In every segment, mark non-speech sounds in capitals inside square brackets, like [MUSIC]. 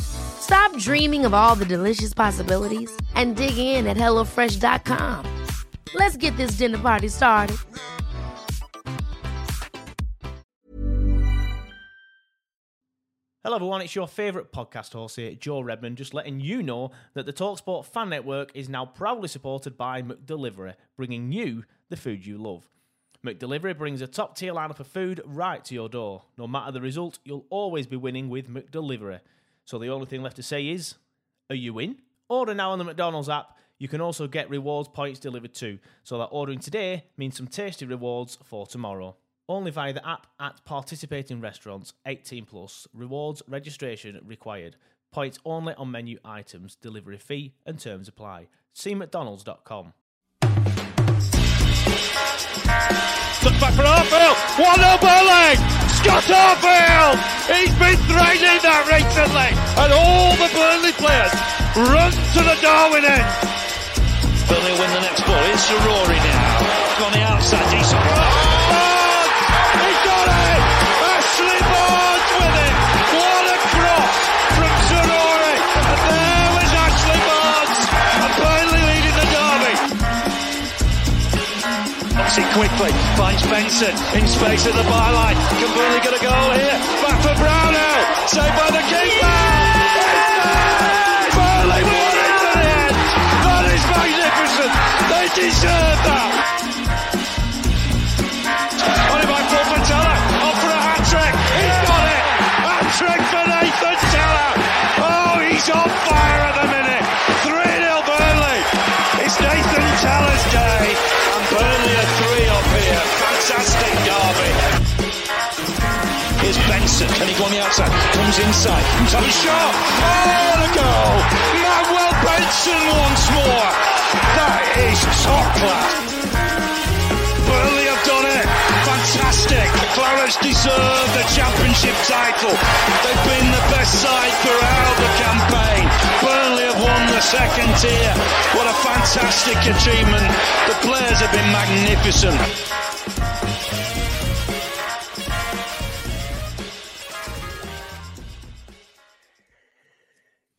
Stop dreaming of all the delicious possibilities and dig in at HelloFresh.com. Let's get this dinner party started. Hello, everyone. It's your favourite podcast host here, Joe Redmond, just letting you know that the Talksport Fan Network is now proudly supported by McDelivery, bringing you the food you love. McDelivery brings a top tier lineup of food right to your door. No matter the result, you'll always be winning with McDelivery. So the only thing left to say is, are you in? Order now on the McDonald's app. You can also get rewards points delivered too, so that ordering today means some tasty rewards for tomorrow. Only via the app at participating restaurants, 18 plus. Rewards registration required. Points only on menu items. Delivery fee and terms apply. See McDonald's.com. Look back for Arfield. One up Erling. Scott Arfield. He's been threatening that recently. And all the Burnley players run to the Darwen end. Burnley win the next ball. It's Rory now. On the outside. Decent. Barnes! Oh! Quickly. Finds Benson in space at the byline. Burnley get a goal here? Back for Brownhill! Saved by the keeper! That is magnificent! They deserve that! It by Paul Patella. For a hat-trick. He's got it. Hat-trick for Nathan Tella. Oh, he's on fire Fantastic derby. Here's Benson. Can he go on the outside? Comes inside. Top shot. Oh, the goal. Manuel Benson once more. That is top class. Burnley have done it. Fantastic. Clarets deserve the championship title. They've been the best side throughout the campaign. Burnley have won the second tier. What a fantastic achievement. The players have been magnificent.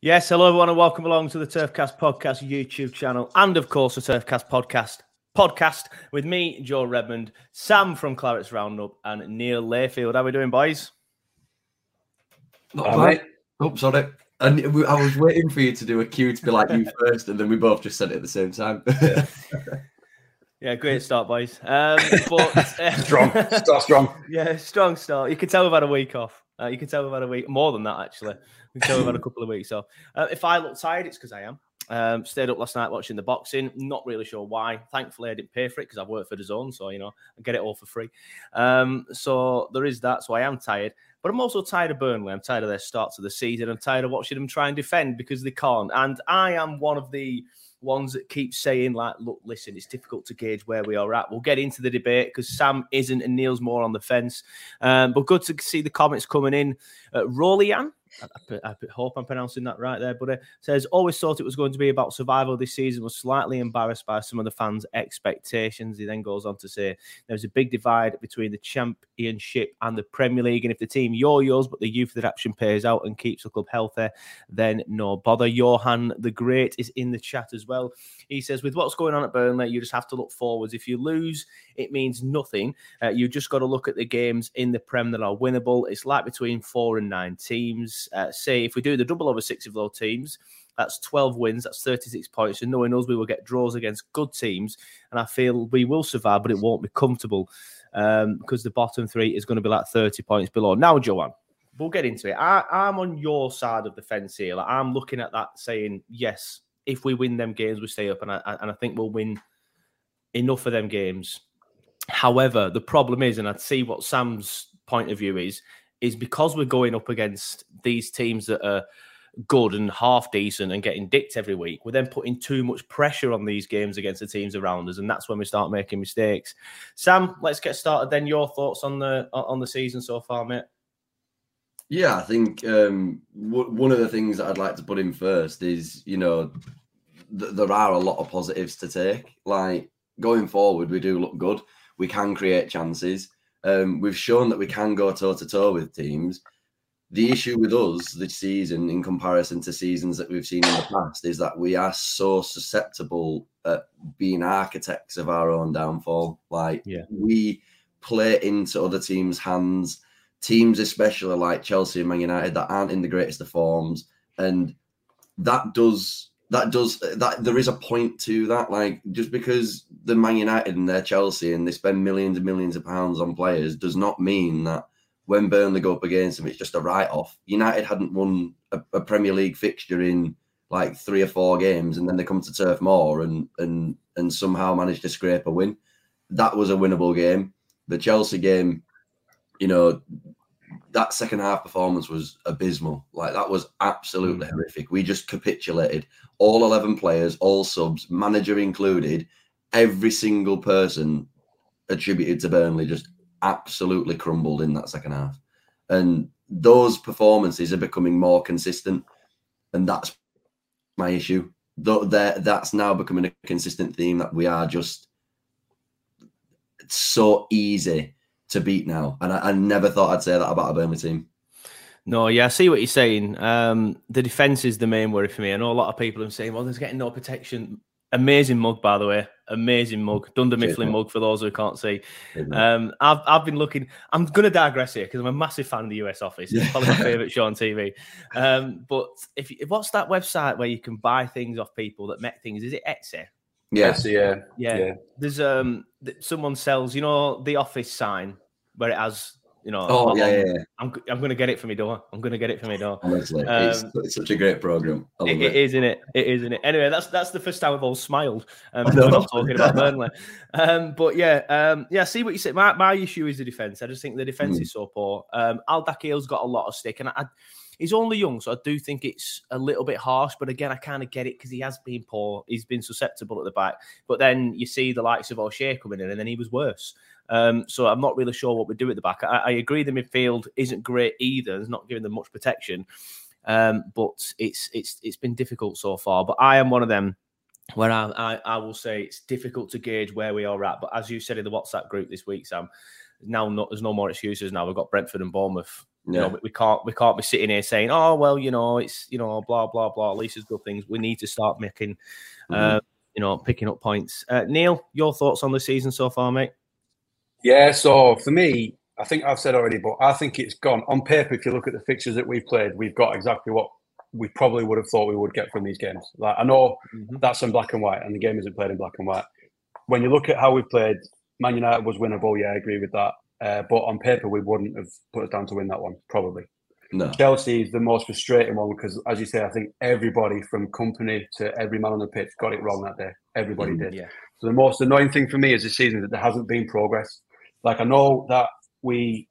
Yes, hello everyone, and welcome along to the Turfcast Podcast YouTube channel, and of course the Turfcast Podcast podcast with me, Joe Redmond, Sam from Clarets Roundup, and Neil Layfield. How are we doing, boys? Not bad. Oh, sorry. And I was waiting for you to do a cue to be like you [LAUGHS] first, and then we both just said it at the same time. Yeah, [LAUGHS] great start, boys. Um, but uh, [LAUGHS] Strong. Start strong. Yeah, strong start. You can tell we've had a week off. Uh, you can tell we've had a week more than that actually. We can tell we've had a couple of weeks So Uh, if I look tired, it's because I am. Um, stayed up last night watching the boxing. Not really sure why. Thankfully, I didn't pay for it because I've worked for DAZN, so you know I get it all for free. Um, so there is that. So I am tired, but I'm also tired of Burnley. I'm tired of their start to the season. I'm tired of watching them try and defend because they can't. And I am one of the ones that keep saying like, look, listen, it's difficult to gauge where we are at. We'll get into the debate because Sam isn't and Neil's more on the fence. Um, but good to see the comments coming in. Uh, Rolian, I, I, hope I'm pronouncing that right there, but it says always thought it was going to be about survival this season. Was slightly embarrassed by some of the fans' expectations. He then goes on to say there's a big divide between the championship and the Premier League, and if the team yo yours, but the youth adaptation pays out and keeps the club healthy, then no bother. Johan the Great is in the chat as well. He says with what's going on at Burnley, you just have to look forwards. If you lose, it means nothing. Uh, you just got to look at the games in the Prem that are winnable. It's like between four and nine teams. Uh, say if we do the double over six of those teams, that's 12 wins, that's 36 points. And knowing us, we will get draws against good teams. And I feel we will survive, but it won't be comfortable um, because the bottom three is going to be like 30 points below. Now, Joanne, we'll get into it. I, I'm on your side of the fence here. Like, I'm looking at that saying, yes, if we win them games, we stay up. And I, and I think we'll win enough of them games. However, the problem is, and I'd see what Sam's point of view is, is because we're going up against these teams that are good and half decent and getting dicked every week, we're then putting too much pressure on these games against the teams around us, and that's when we start making mistakes. Sam, let's get started. Then your thoughts on the on the season so far, mate. Yeah, I think um, w- one of the things that I'd like to put in first is, you know, th- there are a lot of positives to take. Like going forward, we do look good. We can create chances. Um, we've shown that we can go toe to toe with teams. The issue with us this season, in comparison to seasons that we've seen in the past, is that we are so susceptible at being architects of our own downfall. Like yeah. we play into other teams' hands teams, especially like Chelsea and Man United, that aren't in the greatest of forms, and that does that does that there is a point to that. Like just because the Man United and they're Chelsea and they spend millions and millions of pounds on players does not mean that when Burnley go up against them, it's just a write off. United hadn't won a, a, Premier League fixture in like three or four games, and then they come to Turf Moor and and and somehow manage to scrape a win. That was a winnable game. The Chelsea game, you know, that second half performance was abysmal. Like that was absolutely mm-hmm. horrific. We just capitulated. All 11 players, all subs, manager included, every single person attributed to Burnley just absolutely crumbled in that second half. And those performances are becoming more consistent. And that's my issue. Though that's now becoming a consistent theme that we are just so easy to beat now. And I, I, never thought I'd say that about a Burnley team. No, yeah, I see what you're saying. Um, the defense is the main worry for me. I know a lot of people are saying, well, there's getting no protection. Amazing mug, by the way. Amazing mug. Dunder Mifflin mug for those who can't see. Um, I've, I've been looking. I'm going to digress here because I'm a massive fan of the US Office. It's probably my favorite show on TV. Um, but if what's that website where you can buy things off people that make things? Is it Etsy? Yes, yeah, yeah, yeah. There's um, someone sells, you know, the office sign where it has, you know. Oh yeah, yeah, yeah, I'm I'm gonna get it for me door. I'm gonna get it for me door. Honestly, um, it's, it's, such a great program. It, it is, isn't it? It is, isn't it? Anyway, that's that's the first time we've all smiled. Um, we're not talking about Burnley. [LAUGHS] Um, but yeah, um, yeah. See what you said. My my issue is the defense. I just think the defense mm. is so poor. Um, Al Dakhil's got a lot of stick, and I, I He's only young, so I do think it's a little bit harsh. But again, I kind of get it because he has been poor. He's been susceptible at the back. But then you see the likes of O'Shea coming in, and then he was worse. Um, so I'm not really sure what we do at the back. I, I, agree the midfield isn't great either. It's not giving them much protection. Um, but it's it's it's been difficult so far. But I am one of them where I, I, I will say it's difficult to gauge where we are at. But as you said in the WhatsApp group this week, Sam, now not, there's no more excuses. Now we've got Brentford and Bournemouth yeah. You know, we can't we can't be sitting here saying, "Oh well, you know, it's you know, blah blah blah." At least it's good things. We need to start making, mm-hmm. uh, you know, picking up points. Uh, Neil, your thoughts on the season so far, mate? Yeah, so for me, I think I've said already, but I think it's gone on paper. If you look at the fixtures that we've played, we've got exactly what we probably would have thought we would get from these games. Like I know mm-hmm. that's in black and white, and the game isn't played in black and white. When you look at how we played, Man United was winnable. Yeah, I agree with that. Uh, but on paper, we wouldn't have put us down to win that one, probably. No. Chelsea is the most frustrating one because, as you say, I think everybody from Kompany to every man on the pitch got it wrong that day. Everybody mm, did. Yeah. So the most annoying thing for me is this season that there hasn't been progress. Like I know that we,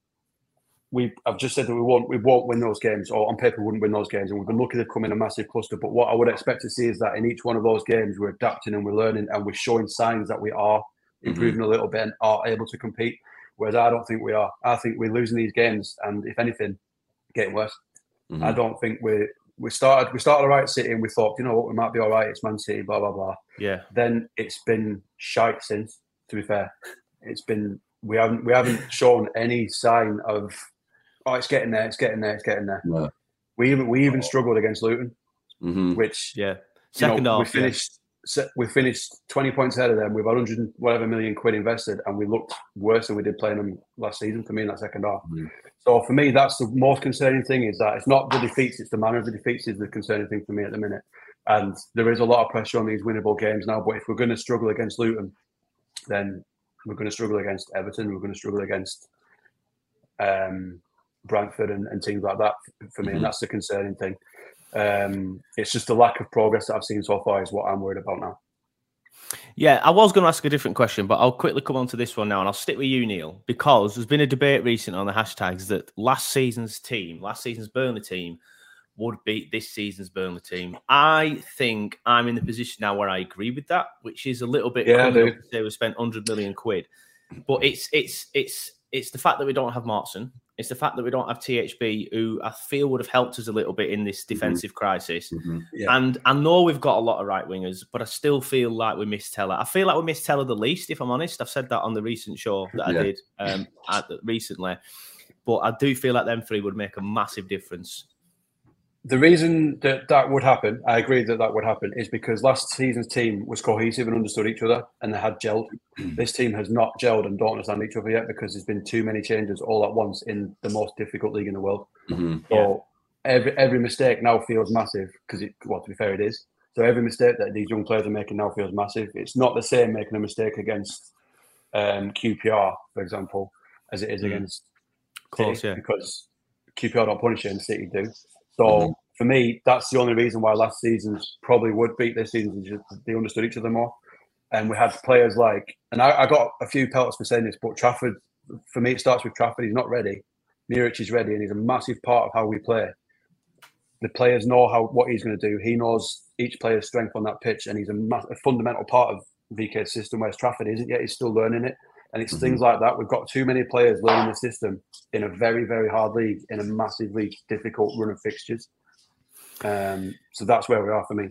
we, I've just said that we won't, we won't win those games, or on paper we wouldn't win those games, and we've been lucky to come in a massive cluster. But what I would expect to see is that in each one of those games, we're adapting and we're learning, and we're showing signs that we are mm-hmm. improving mm-hmm. a little bit and are able to compete. Whereas I don't think we are. I think we're losing these games, and if anything, getting worse. Mm-hmm. I don't think we we started we started the right city and we thought, you know what, we might be all right. It's Man City, blah blah blah. Yeah. Then it's been shite since. To be fair, it's been we haven't we haven't shown any sign of oh it's getting there, it's getting there, it's getting there. No. We even we even struggled against Luton, mm-hmm. which yeah, second you know, half we finished. Yeah we finished 20 points ahead of them with 100 whatever million quid invested and we looked worse than we did playing them last season for me in that second half mm. so for me that's the most concerning thing is that it's not the defeats it's the manner of the defeats is the concerning thing for me at the minute and there is a lot of pressure on these winnable games now but if we're going to struggle against luton then we're going to struggle against everton we're going to struggle against um, brentford and, and, teams like that for me mm-hmm. and that's the concerning thing um, it's just the lack of progress that I've seen so far is what I'm worried about now. Yeah, I was going to ask a different question, but I'll quickly come on to this one now, and I'll stick with you, Neil, because there's been a debate recently on the hashtags that last season's team, last season's Burnley team, would beat this season's Burnley team. I think I'm in the position now where I agree with that, which is a little bit. Yeah, Say we spent 100 million quid, but it's it's it's it's the fact that we don't have Maatsen. It's the fact that we don't have THB, who I feel would have helped us a little bit in this Mm-hmm. defensive crisis. Mhm. Yeah. And I know we've got a lot of right wingers, but I still feel like we miss Tella. I feel like we miss Tella the least, if I'm honest. I've said that on the recent show that I Yeah. did um, at, recently. But I do feel like them three would make a massive difference. The reason that that would happen, I agree that that would happen, is because last season's team was cohesive and understood each other and they had gelled. [CLEARS THROAT] this team has not gelled and don't understand each other yet because there's been too many changes all at once in the most difficult league in the world. Mhm. So every every mistake now feels massive because it. Well, to be fair, it is. So every mistake that these young players are making now feels massive. It's not the same making a mistake against um, QPR, for example, as it is Mm. against course, City, yeah. because QPR don't punish it and City do. So Mhm. for me, that's the only reason why last season's probably would beat this season. is just They understood each other more, and we had players like. And I, I got a few pelts for saying this, but Trafford, for me, it starts with Trafford. He's not ready. Muric is ready, and he's a massive part of how we play. The players know how what he's going to do. He knows each player's strength on that pitch, and he's a, ma- a fundamental part of VK's system. Whereas Trafford isn't yet; he's still learning it. And it's things like that. We've got too many players learning the system in a very, very hard league, in a massively difficult run of fixtures. Um, so that's where we are for me.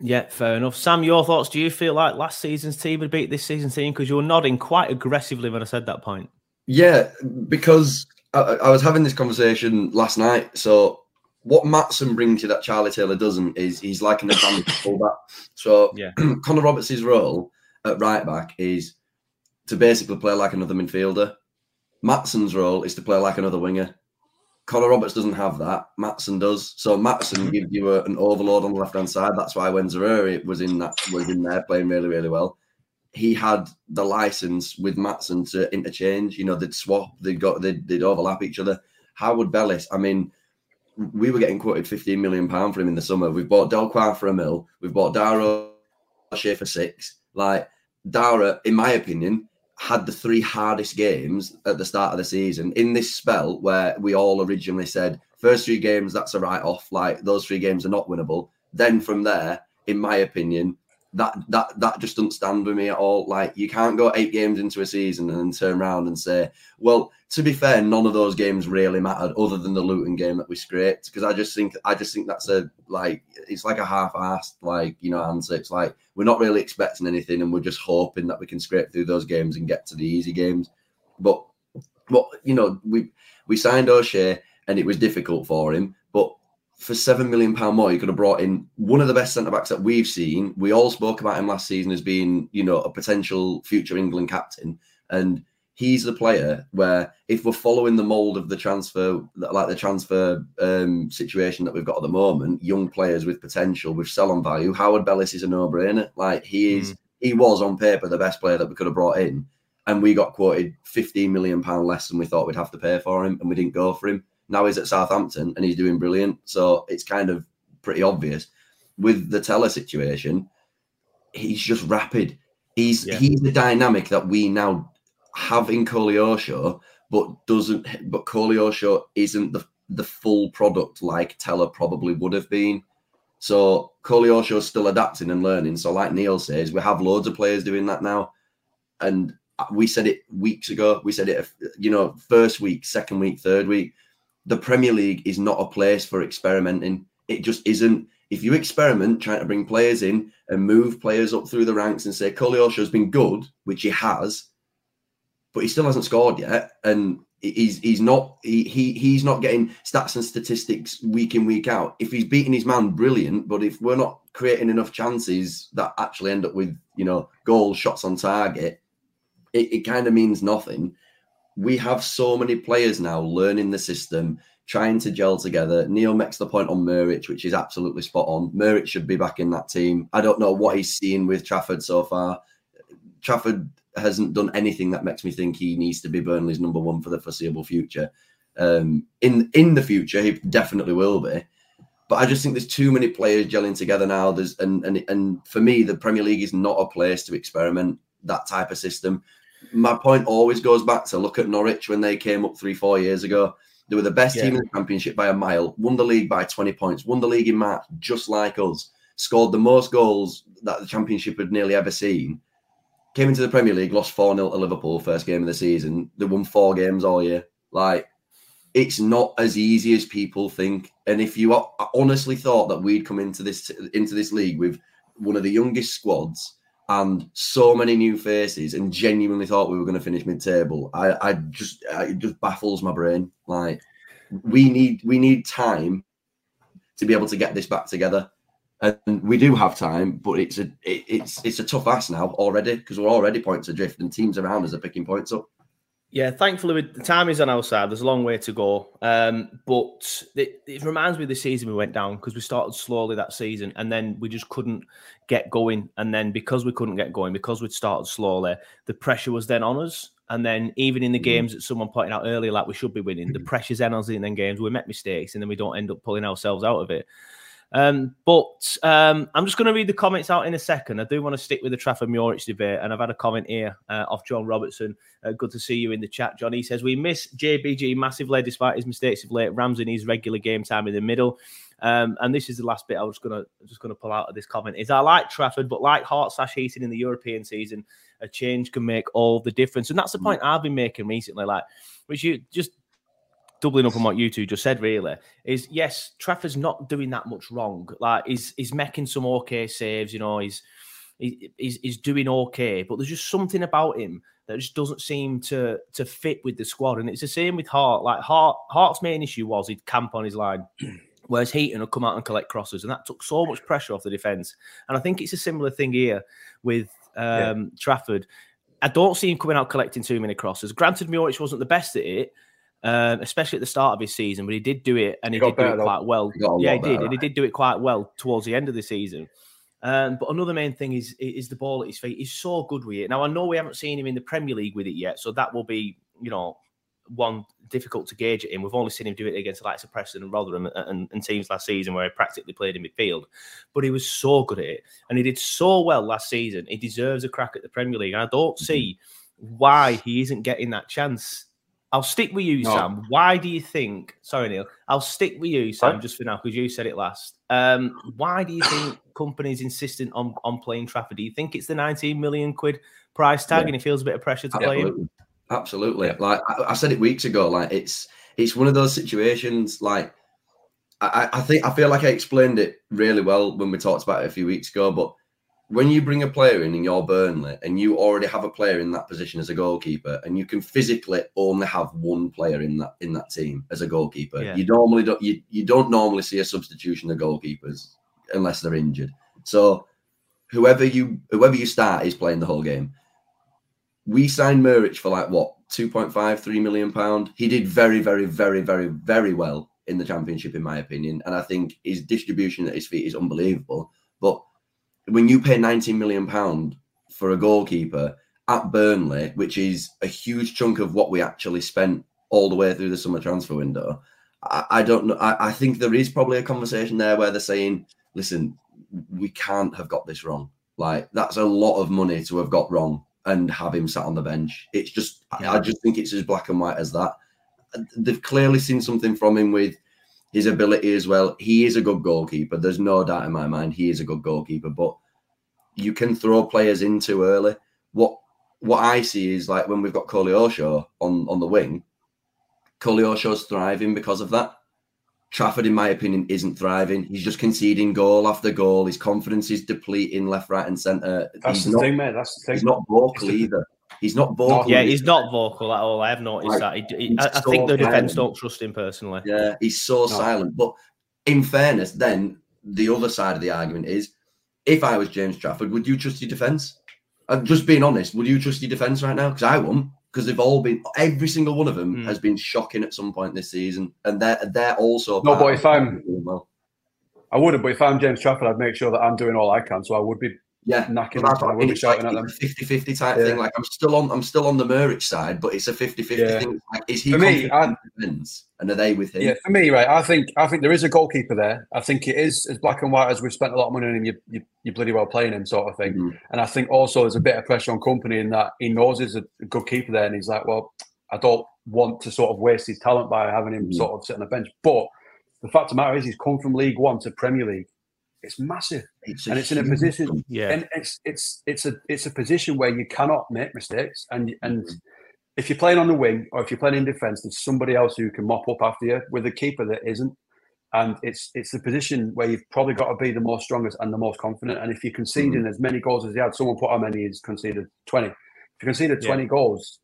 Yeah, fair enough. Sam, your thoughts? Do you feel like last season's team would beat this season's team? Because you were nodding quite aggressively when I said that point. Yeah, because I, I was having this conversation last night. So what Maatsen brings you that Charlie Taylor doesn't is he's like an advanced [COUGHS] fullback. So Yeah. [CLEARS THROAT] Connor Roberts' role at right back is to basically play like another midfielder. Maatsen's role is to play like another winger. Connor Roberts doesn't have that. Maatsen does. So Maatsen mm-hmm. gives you a, an overload on the left hand side. That's why when Zaroury was in that was in there playing really really well, he had the license with Maatsen to interchange. You know, they'd swap, they'd got they'd, they'd overlap each other. Harwood-Bellis, I mean, we were getting quoted 15 million pound for him in the summer. We've bought Delcroix for a mil. We've bought Dara Shea for six. Like Dara, in my opinion, had the three hardest games at the start of the season in this spell where we all originally said first three games that's a write off like those three games are not winnable. Then from there in my opinion that that that just doesn't stand with me at all. Like you can't go eight games into a season and then turn around and say well to be fair none of those games really mattered other than the Luton game that we scraped because I just think I just think that's a like it's like a half-assed like you know answer. It's like we're not really expecting anything and we're just hoping that we can scrape through those games and get to the easy games. But but you know we we signed O'Shea and it was difficult for him for seven million pound more, you could have brought in one of the best centre backs that we've seen. We all spoke about him last season as being, you know, a potential future England captain, and he's the player where if we're following the mold of the transfer, like the transfer um, situation that we've got at the moment, young players with potential, with sell-on value, Harwood-Bellis is a no-brainer. Like he is, he was on paper the best player that we could have brought in, and we got quoted 15 million pound less than we thought we'd have to pay for him, and we didn't go for him. Now he's at Southampton and he's doing brilliant. So it's kind of pretty obvious. With the Tella situation, he's just rapid. He's Yeah. he's the dynamic that we now have in Koleosho, but doesn't but Koleosho isn't the the full product like Tella probably would have been. So Koleosho's still adapting and learning. So like Neil says, we have loads of players doing that now. And we said it weeks ago. We said it, you know, first week, second week, third week. The Premier League is not a place for experimenting. It just isn't. If you experiment trying to bring players in and move players up through the ranks and say Koleosho's been good, which he has, but he still hasn't scored yet, and he's he's not he, he he's not getting stats and statistics week in week out. If he's beating his man, brilliant. But if we're not creating enough chances that actually end up with you know goals, shots on target, it, it kind of means nothing. We have so many players now learning the system, trying to gel together. Neil makes the point on Muric, which is absolutely spot on. Muric should be back in that team. I don't know what he's seen with Trafford so far. Trafford hasn't done anything that makes me think he needs to be Burnley's number one for the foreseeable future. Um, in in the future, he definitely will be. But I just think there's too many players gelling together now. There's and and and for me, the Premier League is not a place to experiment that type of system. My point always goes back to look at Norwich when they came up three, four years ago. They were the best Yeah. team in the championship by a mile, won the league by 20 points, won the league in March, just like us, scored the most goals that the championship had nearly ever seen. Came into the Premier League, lost 4 0 to Liverpool, first game of the season. They won four games all year. Like, it's not as easy as people think. And if you honestly thought that we'd come into this into this league with one of the youngest squads and so many new faces, and genuinely thought we were going to finish mid-table, I, I just it just baffles my brain. Like we need we need time to be able to get this back together. And we do have time, but it's a it, it's it's a tough ass now already because we're already points adrift and teams around us are picking points up. Yeah, thankfully the time is on our side. There's a long way to go, um, but it, it reminds me of the season we went down because we started slowly that season, and then we just couldn't get going. And then because we couldn't get going, because we'd started slowly, the pressure was then on us. And then even in the games that someone pointed out earlier, like we should be winning, the pressure's then on us in them games. We make mistakes, and then we don't end up pulling ourselves out of it. Um, but um, I'm just going to read the comments out in a second. I do want to stick with the Trafford Muric debate, and I've had a comment here uh, off John Robertson. Uh, good to see you in the chat, John. He says we miss JBG massively despite his mistakes of late. Ramsey needs regular game time in the middle. Um, and this is the last bit I was gonna just gonna pull out of this comment is I like Trafford, but like Hart slash Heaton in the European season, a change can make all the difference. And that's the point I've been making recently. Like, which you just doubling up on what you two just said, really, is yes, Trafford's not doing that much wrong. Like he's he's making some okay saves, you know, he's he- he's, he's doing okay, but there's just something about him that just doesn't seem to to fit with the squad. And it's the same with Hart. Like Hart, Hart's main issue was he'd camp on his line. [CLEARS THROAT] Whereas Heaton would come out and collect crosses, and that took so much pressure off the defence. And I think it's a similar thing here with um, Trafford. I don't see him coming out collecting too many crosses. Granted, Muric wasn't the best at it, um, especially at the start of his season, but he did do it, and he, He did do it though. quite well. He Yeah, he did, better, and he did do it quite well towards the end of the season. Um, but another main thing is is the ball at his feet. He's so good with it. Now I know we haven't seen him in the Premier League with it yet, so that will be you know one difficult to gauge at him. We've only seen him do it against the likes of Preston and Rotherham and, and, and teams last season where he practically played in midfield. But he was so good at it, and he did so well last season. He deserves a crack at the Premier League, and I don't see why he isn't getting that chance. I'll stick with you, No. Sam. Why do you think? Sorry, Neil. I'll stick with you, Sam, Right. just for now because you said it last. Um, why do you think [COUGHS] Kompany's insistent on on playing Trafford? Do you think it's the 19 million quid price tag, Yeah. and he feels a bit of pressure to play him? Absolutely. Absolutely. Yeah. Like I, I said it weeks ago, like it's it's one of those situations like I I think I feel like I explained it really well when we talked about it a few weeks ago, but when you bring a player in and you're Burnley and you already have a player in that position as a goalkeeper and you can physically only have one player in that in that team as a goalkeeper, Yeah. you normally don't you, you don't normally see a substitution of goalkeepers unless they're injured. So whoever you whoever you start is playing the whole game we signed Muric for like what 2.5 3 million pound he did very very very very very well in the championship in my opinion and i think his distribution at his feet is unbelievable but when you pay 19 million pound for a goalkeeper at burnley which is a huge chunk of what we actually spent all the way through the summer transfer window i, I don't know I, I think there is probably a conversation there where they're saying listen we can't have got this wrong like that's a lot of money to have got wrong and have him sat on the bench. It's just, I- I just think it's as black and white as that. They've clearly seen something from him with his ability as well. He is a good goalkeeper. There's no doubt in my mind he is a good goalkeeper, but you can throw players in too early. What what I see is like when we've got Koleosho on on the wing, Koleosho's thriving because of that. Trafford, in my opinion, isn't thriving. He's just conceding goal after goal. His confidence is depleting left, right, and centre. That's He's the not, thing, mate. That's the thing. he's not vocal It's either. He's not vocal. Yeah, he's not vocal at all. I have noticed Like, that. He, he, he's I, I think the defense don't trust him personally. Yeah, he's so silent. But in fairness, then the other side of the argument is if I was James Trafford, would you trust your defence? I'm just being honest, would you trust your defence right now? Because I won't. Because they've all been, every single one of them Hmm. has been shocking at some point this season, and they're they're also. No, part but if I'm- well. I would have, but if I'm James Trafford, I'd make sure that I'm doing all I can. So I would be Yeah, knacking But that's them, what I we'll It's like shouting at them. a 50-50 type Yeah. thing. Like I'm still on I'm still on the Muric side, but it's a 50-50 Yeah. thing. Like is he For me? And are they with him? Yeah, for me, right, I think I think there is a goalkeeper there. I think it is as black and white as we've spent a lot of money on him. You you, you bloody well playing him, sort of thing. Mhm. And I think also there's a bit of pressure on Kompany in that he knows he's a good keeper there, and he's like, well, I don't want to sort of waste his talent by having him Mhm. sort of sit on the bench. But the fact of the matter is, he's come from League One to Premier League. It's massive, It's and it's in a position. Yeah. and it's it's it's a it's a position where you cannot make mistakes, and and Mhm. if you're playing on the wing or if you're playing in defence, there's somebody else who can mop up after you. With a keeper that isn't, and it's it's the position where you've probably got to be the most strongest and the most confident. And if you're conceding as many goals as you had, someone put how many he's conceded twenty. If you conceded Yeah. twenty goals,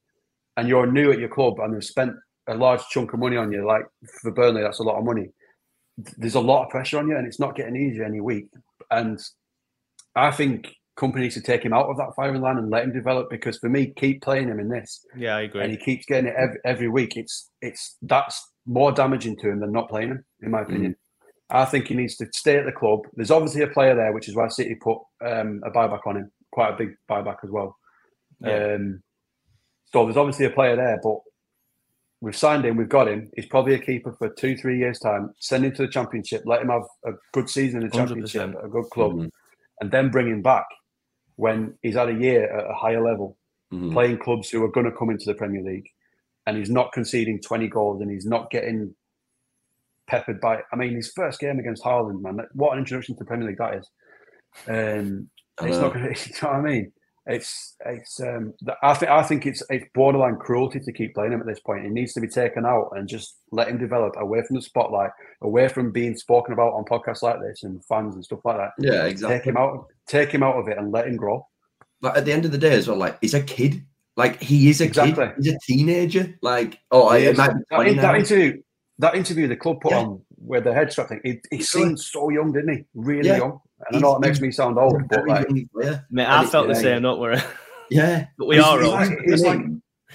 and you're new at your club and they've spent a large chunk of money on you, like for Burnley, that's a lot of money. There's a lot of pressure on you, and it's not getting easier any week. And I think companies should take him out of that firing line and let him develop. Because for me, keep playing him in this Yeah, I agree. and he keeps getting it every, every week, it's it's that's more damaging to him than not playing him, in my opinion. I think he needs to stay at the club. There's obviously a player there, which is why City put um, a buyback on him, quite a big buyback as well. Yeah. Um, so there's obviously a player there, but we've signed him, we've got him. He's probably a keeper for two, three years' time. Send him to the championship, let him have a good season in the 100%. championship, a good club, Mhm. and then bring him back when he's had a year at a higher level Mhm. playing clubs who are going to come into the Premier League, and he's not conceding 20 goals and he's not getting peppered by. I mean, his first game against Haaland, man, what an introduction to the Premier League that is. Um, it's not going [LAUGHS] to. You know what I mean? It's it's. Um, I think I think it's it's borderline cruelty to keep playing him at this point. He needs to be taken out and just let him develop away from the spotlight, away from being spoken about on podcasts like this and fans and stuff like that. Yeah, exactly. Take him out. Take him out of it and let him grow. But at the end of the day, as well, like he's a kid. Like he is a Exactly. kid. He's a teenager. Like oh, I, He it is. might that, in- that interview, that interview the club put Yeah. on where the head strap thing, he, he seemed so young, didn't he? Really Yeah. young. And I know it makes me sound old, but like, young. Mate, I felt the yeah, same, don't worry. Yeah, [LAUGHS] But we If are you old. keep It's like-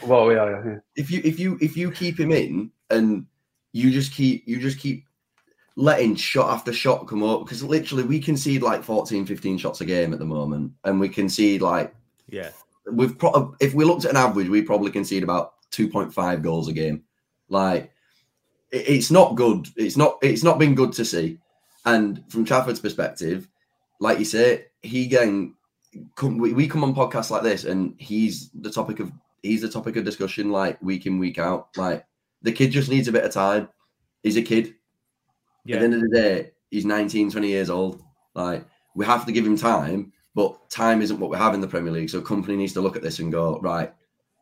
well, we are. yeah. if you if you if you keep him in and you just keep you just keep letting shot after shot come up because literally we concede like 14 15 shots a game at the moment and we concede like Yeah. we've pro- if we looked at an average we probably concede about 2.5 goals a game like it's not good it's not it's not been good to see and from Trafford's perspective like you say he getting come, we, we come on podcasts like this and he's the topic of he's the topic of discussion like week in week out. Like the kid just needs a bit of time. He's a kid. Yeah. at the end of the day he's 19 20 years old. Like we have to give him time but time isn't what we have in the premier league. So Kompany needs to look at this and go right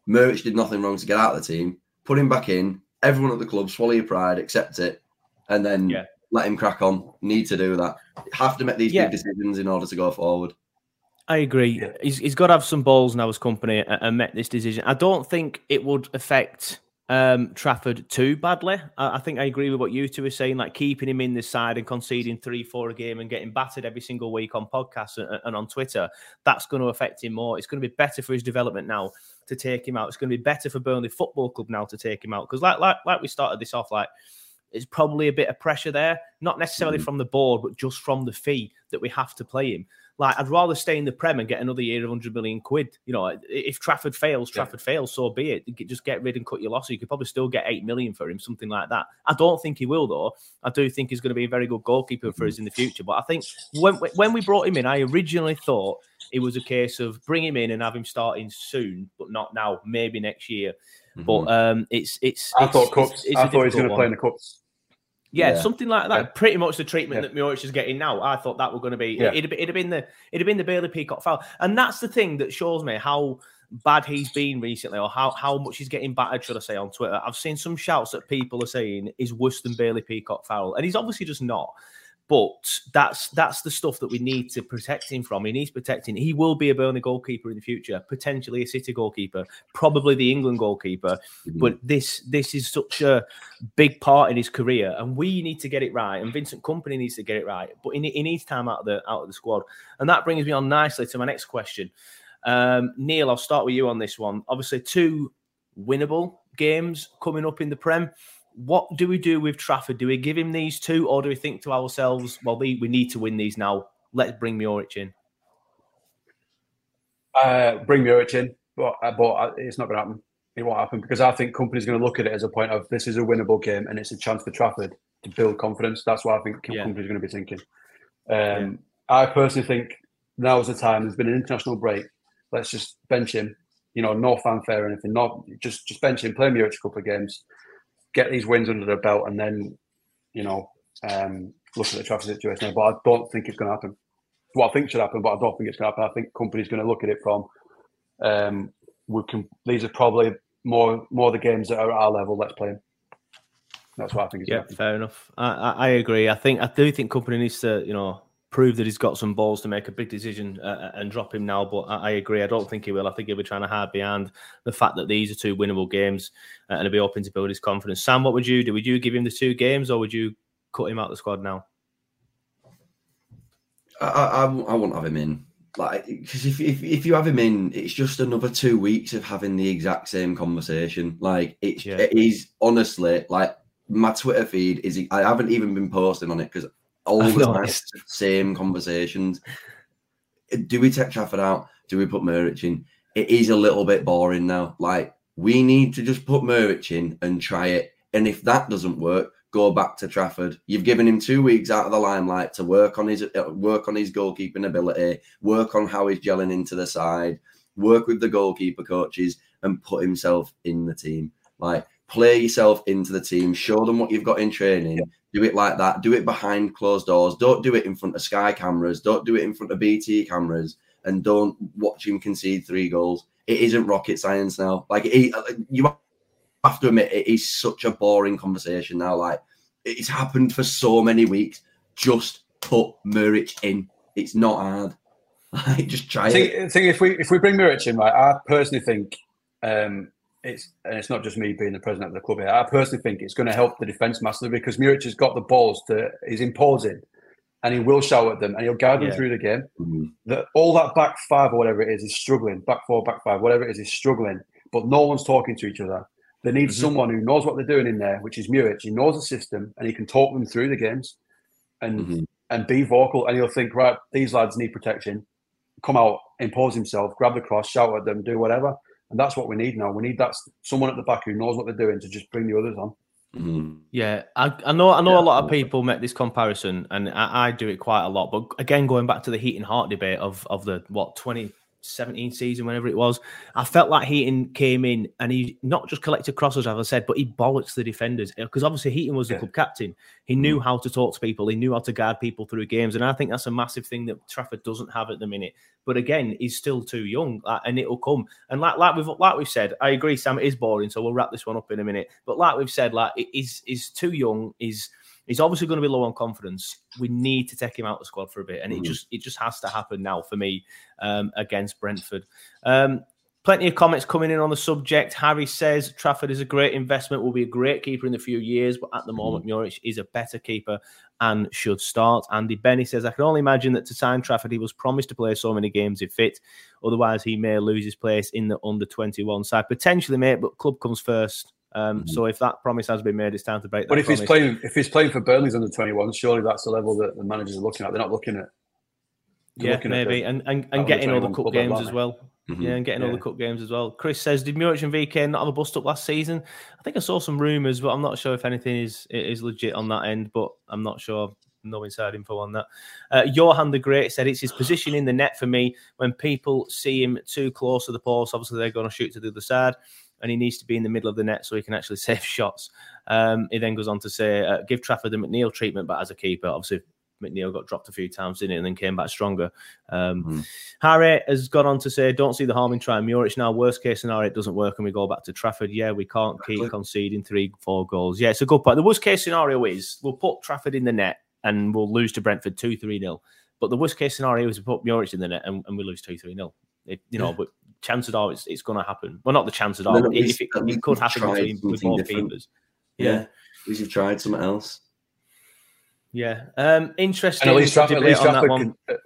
Muric did nothing wrong to get out of the team. Put him back in. Everyone at the club swallow your pride accept it. And then Yeah. Let him crack on need to do that have to make these Yeah. big decisions in order to go forward I agree. Yeah. He's, he's got to have some balls now as Kompany and, and make this decision. I don't think it would affect um, Trafford too badly. I, I think I agree with what you two are saying, like keeping him in this side and conceding three, four a game and getting battered every single week on podcasts and, and on Twitter. That's going to affect him more. It's going to be better for his development now to take him out. It's going to be better for Burnley Football Club now to take him out because, like, like, like we started this off, like it's probably a bit of pressure there, not necessarily mm. from the board, but just from the fee that we have to play him. Like, I'd rather stay in the Prem and get another year of 100 million quid. You know, if Trafford fails, Trafford fails, so be it. Just get rid and cut your losses. You could probably still get 8 million for him, something like that. I don't think he will, though. I do think he's going to be a very good goalkeeper for mm-hmm. us in the future. But I think when, when we brought him in, I originally thought it was a case of bring him in and have him starting soon, but not now, maybe next year. But um, it's, it's, I it's- thought it's- cups. it's I a thought he was going to play in the cups. Yeah, Yeah. something like that. Yeah. Pretty much the treatment Yeah. that Muric is getting now. I thought that were going to be. Yeah. It'd, it'd have been the it'd have been the Bailey Peacock-Farrell, and that's the thing that shows me how bad he's been recently, or how how much he's getting battered. Should I say on Twitter? I've seen some shouts that people are saying is worse than Bailey Peacock-Farrell, and he's obviously just not. But that's that's the stuff that we need to protect him from. He needs protecting. He will be a Burnley goalkeeper in the future, potentially a City goalkeeper, probably the England goalkeeper. But this this is such a big part in his career, and we need to get it right. And Vincent Kompany needs to get it right. But he, he needs time out of the out of the squad, and that brings me on nicely to my next question. Um, Neil, I'll start with you on this one. Obviously, two winnable games coming up in the Prem. What do we do with Trafford? Do we give him these two, or do we think to ourselves, well, we, we need to win these now? Let's bring Muric in. Uh, bring Muric in, but uh, but uh, it's not going to happen. It won't happen because I think Kompany's going to look at it as a point of this is a winnable game and it's a chance for Trafford to build confidence. That's what I think Yeah. companies are going to be thinking. Um, I personally think now's the time. There's been an international break. Let's just bench him. You know, no fanfare or anything. Not just just bench him, play Muric a couple of games, get these wins under their belt, and then you know um, look at the traffic situation. But I don't think it's going to happen. What I think should happen, but I don't think it's going to happen. I think Kompany's going to look at it from um, we can. These are probably more more the games that are at our level. Let's play them. That's what I think. Yeah, fair enough. I, I, I agree. I think I do think Kompany needs to you know prove that he's got some balls to make a big decision uh, and drop him now. But I, I agree. I don't think he will. I think he'll be trying to hide behind the fact that these are two winnable games uh, and he'll be hoping to build his confidence. Sam, what would you do? Would you give him the two games or would you cut him out of the squad now? I, I, I won't have him in. Like, because if, if if you have him in, it's just another two weeks of having the exact same conversation. Like, it's Yeah. it is honestly like my Twitter feed is. I haven't even been posting on it because all the time noticed. it's the same conversations. Do we take Trafford out? Do we put Muric in? It is a little bit boring now. Like, we need to just put Muric in and try it. And if that doesn't work, go back to Trafford. You've given him two weeks out of the limelight to work on his uh, work on his goalkeeping ability, work on how he's gelling into the side, work with the goalkeeper coaches, and put himself in the team. Like play yourself into the team, show them what you've got in training. Do it like that. Do it behind closed doors. Don't do it in front of Sky cameras. Don't do it in front of BT cameras. And don't watch him concede three goals. It isn't rocket science now. Like it, you have to admit, it is such a boring conversation now. Like it's happened for so many weeks. Just put Muric in. It's not hard. [LAUGHS] Like, just try I think, it. I think if we if we bring Muric in, right, I personally think um, it's and it's not just me being the president of the club here. I personally think it's going to help the defence massively because Muric has got the balls to he's imposing, and he will shout at them and he'll guide them Yeah. through the game. Mhm. That all that back five or whatever it is is struggling. Back four, back five, whatever it is, is struggling. But no one's talking to each other. They need Mhm. someone who knows what they're doing in there, which is Muric. He knows the system and he can talk them through the games, and Mhm. and be vocal. And he'll think, right, these lads need protection. Come out, impose himself, grab the cross, shout at them, do whatever. And that's what we need now. We need that someone at the back who knows what they're doing to just bring the others on. Mhm. Yeah, I, I know. I know Yeah, a lot of people make this comparison, and I, I do it quite a lot. But again, going back to the heat and Hart debate of of the what 2017 season, whenever it was, I felt like Heaton came in and he not just collected crosses, as I said, but he bollocks the defenders because obviously Heaton was the Yeah. club captain. He knew how to talk to people. He knew how to guide people through games, and I think that's a massive thing that Trafford doesn't have at the minute. But again, he's still too young, uh, and it'll come. And like like we've like we've said, I agree, Sam. It is boring, so we'll wrap this one up in a minute. But like we've said, like he- he's he's too young. He's he's obviously going to be low on confidence. We need to take him out of the squad for a bit, and it Mhm. just it just has to happen now for me um, against Brentford. Um, Plenty of comments coming in on the subject. Harry says Trafford is a great investment, will be a great keeper in a few years, but at the moment, Muric is a better keeper and should start. Andy Benny says, I can only imagine that to sign Trafford, he was promised to play so many games if fit. Otherwise, he may lose his place in the under 21 side. Potentially, mate, but club comes first. Um, So if that promise has been made, it's time to break that But if he's playing, if he's playing for Burnley's under twenty one, surely that's the level that the managers are looking at. They're not looking at. Yeah, looking at maybe, the- and and, and getting all the cup games as well. Mhm. Yeah, and getting all the cup games as well. Chris says, did Muric and VK not have a bust up last season? I think I saw some rumours, but I'm not sure if anything is is legit on that end. But I'm not sure. No inside info on that. Uh, Johan the Great said it's his position in the net for me. When people see him too close to the post, obviously they're going to shoot to the other side, and he needs to be in the middle of the net so he can actually [LAUGHS] save shots. Um, he then goes on to say, uh, give Trafford the McNeil treatment, but as a keeper, obviously McNeil got dropped a few times, didn't he, and then came back stronger. Um, Mhm. Harry has gone on to say, don't see the harm in trying Muric now. Worst case scenario, it doesn't work and we go back to Trafford. Yeah, we can't keep Exactly. conceding three, four goals. Yeah, it's a good point. The worst case scenario is we'll put Trafford in the net and we'll lose to Brentford 2 3 0. But the worst case scenario is we put Muric in the net and, and we lose 2 3 0. You know, Yeah. but chances are it's, it's going to happen. Well, not the chances are, at but if it, it could happen between with something both different. keepers. Yeah. Yeah. At least you've tried something else. Yeah. Um, interesting. And at least Trafford, at least on Trafford one. can,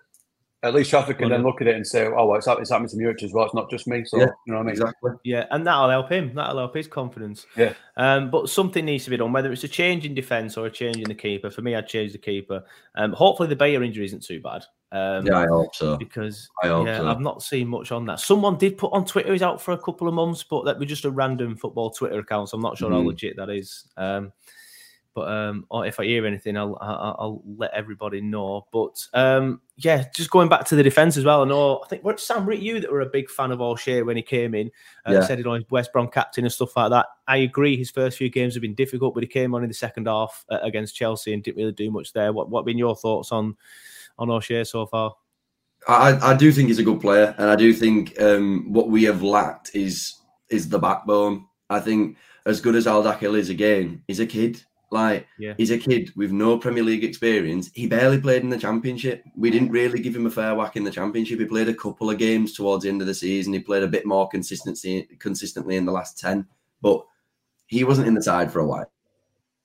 at least Trafford can then then. look at it and say, "Oh, well, it's, hap- it's happening to Muric as well. It's not just me." So Yeah, you know what I mean? Exactly. Yeah, and that'll help him. That'll help his confidence. Yeah. Um, but something needs to be done, whether it's a change in defence or a change in the keeper. For me, I'd change the keeper. Um, hopefully the Beyer injury isn't too bad. Um, yeah, I hope so. Because I hope yeah, so. I've not seen much on that. Someone did put on Twitter he's out for a couple of months, but that was just a random football Twitter account. So I'm not sure how Mhm. legit that is. Um, but um, or if I hear anything, I'll, I'll I'll let everybody know. But um, yeah, just going back to the defense as well. I know I think what Sam Rick, you that were a big fan of O'Shea when he came in, uh, Yeah. said it on his West Brom captain and stuff like that. I agree. His first few games have been difficult, but he came on in the second half uh, against Chelsea and didn't really do much there. What what have been your thoughts on on O'Shea so far? I, I do think he's a good player, and I do think um, what we have lacked is is the backbone. I think as good as Al Dakhil is again, he's a kid. Like Yeah. he's a kid with no Premier League experience. He barely played in the Championship. We didn't really give him a fair whack in the Championship. He played a couple of games towards the end of the season. He played a bit more consistency consistently in the last ten, but he wasn't in the side for a while.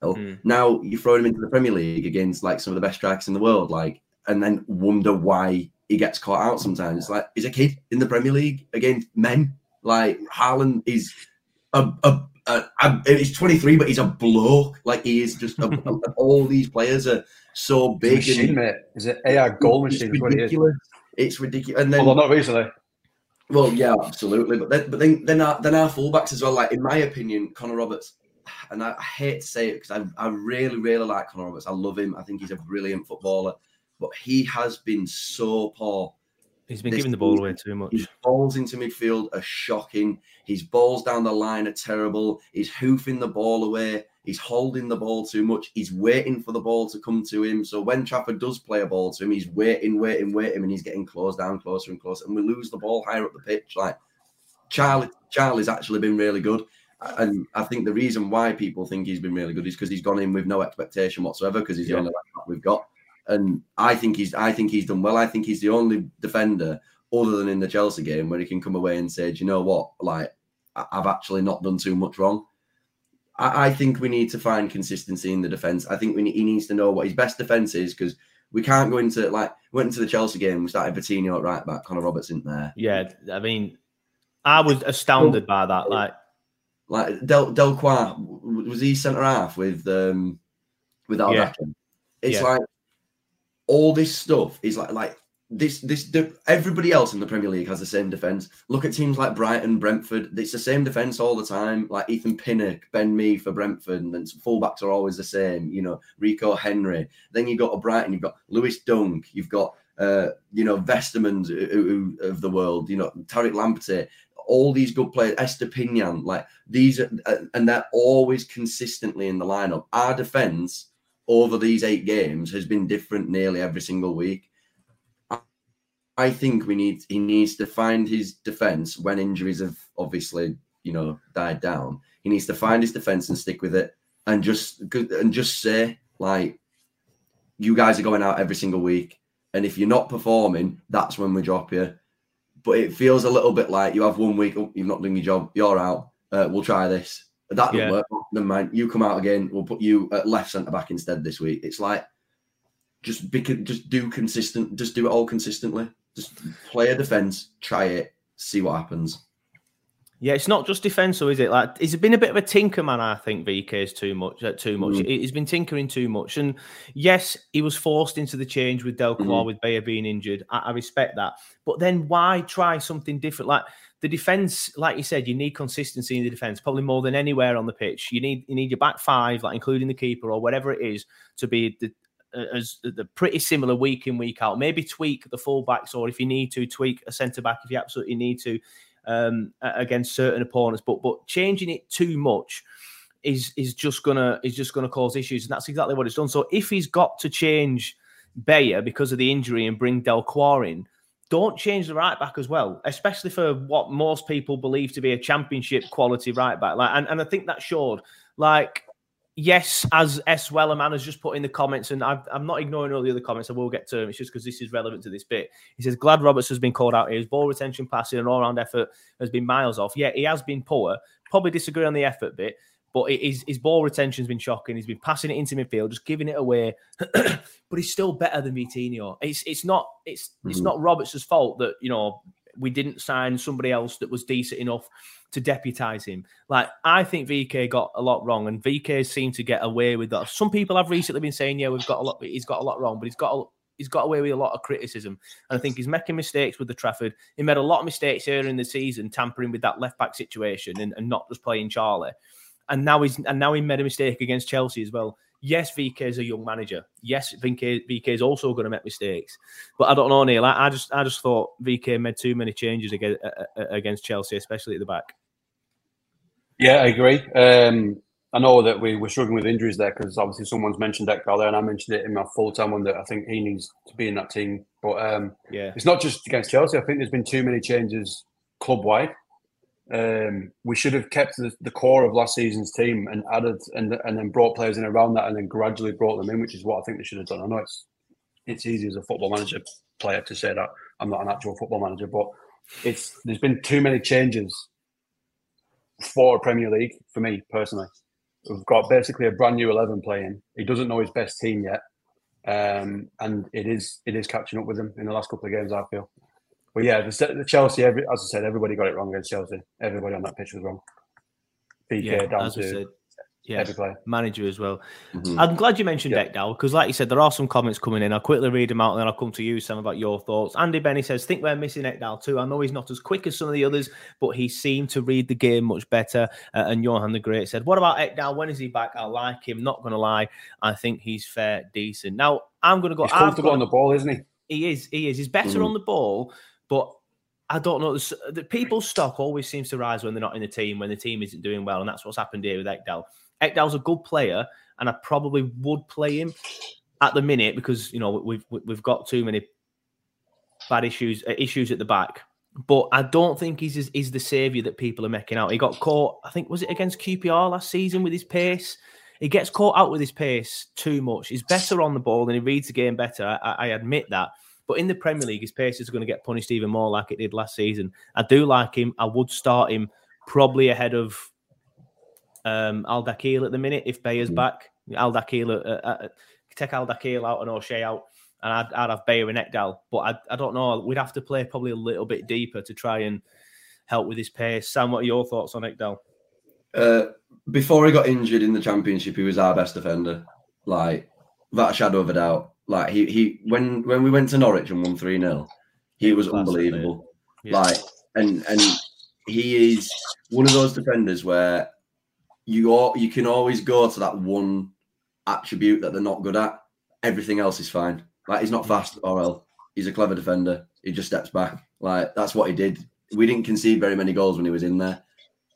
Mm. Now you throw him into the Premier League against like some of the best strikers in the world, like, and then wonder why he gets caught out sometimes. It's like he's a kid in the Premier League against men. Like Haaland is a, a, a, a he's 23, but he's a bloke. Like he is just [LAUGHS] all these players are so big. machine, and mate. Is it AI goal it's machine? What it is. ridiculous. It's ridiculous. And then Although not recently. well, yeah, absolutely. But then, but then, then our, then our fullbacks as well. Like in my opinion, Connor Roberts, and I, I hate to say it because I, I really, really like Connor Roberts. I love him. I think he's a brilliant footballer. But he has been so poor. He's been This giving the ball away too much. His balls into midfield are shocking. His balls down the line are terrible. He's hoofing the ball away. He's holding the ball too much. He's waiting for the ball to come to him. So when Trafford does play a ball to him, he's waiting, waiting, waiting, and he's getting closed down closer and closer. And we lose the ball higher up the pitch. Like Charlie, Charlie's actually been really good. And I think the reason why people think he's been really good is because he's gone in with no expectation whatsoever because he's Yeah. the only back we've got. And I think he's I think he's done well. I think he's the only defender other than in the Chelsea game where he can come away and say, Do you know what? Like I've actually not done too much wrong. I, I think we need to find consistency in the defense. I think we need, he needs to know what his best defense is because we can't go into like went into the Chelsea game. We started Vitinho at right back. Connor Roberts in there. Yeah, I mean, I was astounded by that. Like, Like Del w- was he centre half with um with Al Yeah. It's Yeah. like all this stuff is like like this this everybody else in the Premier League has the same defense. Look at teams like Brighton, Brentford. It's the same defense all the time. Like Ethan Pinnock, Ben Mee for Brentford, and then fullbacks are always the same. You know, Rico Henry. Then you got to Brighton. You've got Lewis Dunk. You've got uh, you know Vestermans of the world. You know Tariq Lamptey. All these good players, Estupiñán, like these, are, uh, and they're always consistently in the lineup. Our defense over these eight games has been different nearly every single week. I- think we need he needs to find his defense when injuries have obviously you know died down. He needs to find his defense and stick with it, and just and just say like, you guys are going out every single week, and if you're not performing, that's when we drop you. But it feels a little bit like you have one week, oh, you've not done your job, you're out. Uh, we'll try this. That doesn't work. Never mind. You come out again. We'll put you at left centre back instead this week. It's like just be, just do consistent. Just do it all consistently. Just play a defense. Try it. See what happens. yeah, it's not just defense, though, is it? Like, he's been a bit of a tinker man. I think VK is too much. Uh, too much. Mm. He- He's been tinkering too much, and yes, he was forced into the change with Delcroix Mhm. with Beyer being injured. I, I respect that, but then why try something different? Like the defense, like you said, you need consistency in the defense, probably more than anywhere on the pitch. You need you need your back five, like including the keeper or whatever it is, to be the uh, as the pretty similar week in week out. Maybe tweak the fullbacks, or if you need to tweak a centre back, if you absolutely need to, um, against certain opponents. But but changing it too much is is just gonna is just gonna cause issues, and that's exactly what it's done. So if he's got to change Beyer because of the injury and bring Delcroix in. Don't change the right back as well, especially for what most people believe to be a championship quality right back. Like, and, and I think that showed. Like, yes, as S. Wellerman has just put in the comments, and I've, I'm not ignoring all the other comments. I will get to them. It's just because this is relevant to this bit. He says Glad Roberts has been called out here. His ball retention, passing, and all-round effort has been miles off. Yeah, he has been poor. Probably disagree on the effort bit, but it- his his ball retention's been shocking. He's been passing it into midfield, just giving it away. [CLEARS THROAT] but he's still better than Vitinho. It's it's not it's it's Mhm. not Roberts' fault that you know we didn't sign somebody else that was decent enough to deputize him. Like I think VK got a lot wrong, and VK seemed to get away with that. Some people have recently been saying, "Yeah, we've got a lot. He's got a lot wrong, but he's got a, he's got away with a lot of criticism, and I think he's making mistakes with the Trafford. He made a lot of mistakes earlier in the season, tampering with that left back situation and, and not just playing Charlie. And now he's and now he made a mistake against Chelsea as well. Yes, VK is a young manager. Yes, VK, VK is also going to make mistakes. But I don't know, Neil. I, I just I just thought VK made too many changes against, against Chelsea, especially at the back. Yeah, I agree. Um, I know that we were struggling with injuries there because obviously someone's mentioned Ekdal there, and I mentioned it in my full time one that I think he needs to be in that team. But um, yeah, it's not just against Chelsea. I think there's been too many changes club wide. Um, we should have kept the, the, core of last season's team and added and and then brought players in around that and then gradually brought them in, which is what I think they should have done. I know it's it's easy as a football manager player to say that I'm not an actual football manager, but it's there's been too many changes for Premier League for me personally. We've got basically a brand new eleven playing. He doesn't know his best team yet, um, and it is it is catching up with him in the last couple of games. I feel. But yeah, the, the Chelsea, every, as I said, everybody got it wrong against Chelsea. Everybody on that pitch was wrong. VK yeah, down to said, yeah, every player. manager as well. Mm-hmm. I'm glad you mentioned yeah. Ekdal because, like you said, there are some comments coming in. I'll quickly read them out and then I'll come to you, Sam, about your thoughts. Andy Benny says, think we're missing Ekdal too. I know he's not as quick as some of the others, but he seemed to read the game much better. Uh, and Johan the Great said, what about Ekdal? When is he back? I like him. Not going to lie. I think he's fair, decent. Now, I'm going to go. He's comfortable on the ball, isn't he? He is. He is. He's better mm. on the ball, but I don't know. The people's stock always seems to rise when they're not in the team, when the team isn't doing well, and that's what's happened here with Ekdal. Ekdal's a good player, and I probably would play him at the minute because you know we've we've got too many bad issues uh, issues at the back. But I don't think he's he's the savior that people are making out. He got caught, I think, was it against QPR last season with his pace? He gets caught out with his pace too much. He's better on the ball and he reads the game better. I, I admit that. But in the Premier League, his pace is going to get punished even more like it did last season. I do like him. I would start him probably ahead of um, Al Dakhil at the minute if Beyer's mm. back. Al Dakhil, uh, uh, uh, take Al Dakhil out and O'Shea out, and I'd, I'd have Beyer and Ekdal. But I, I don't know. We'd have to play probably a little bit deeper to try and help with his pace. Sam, what are your thoughts on Ekdal? Uh, before he got injured in the championship, he was our best defender. Like without a shadow of a doubt. Like he he when when we went to Norwich and won three 0 he was unbelievable. Yeah. Like and and he is one of those defenders where you all, you can always go to that one attribute that they're not good at. Everything else is fine. Like he's not fast or else he's a clever defender. He just steps back. Like that's what he did. We didn't concede very many goals when he was in there.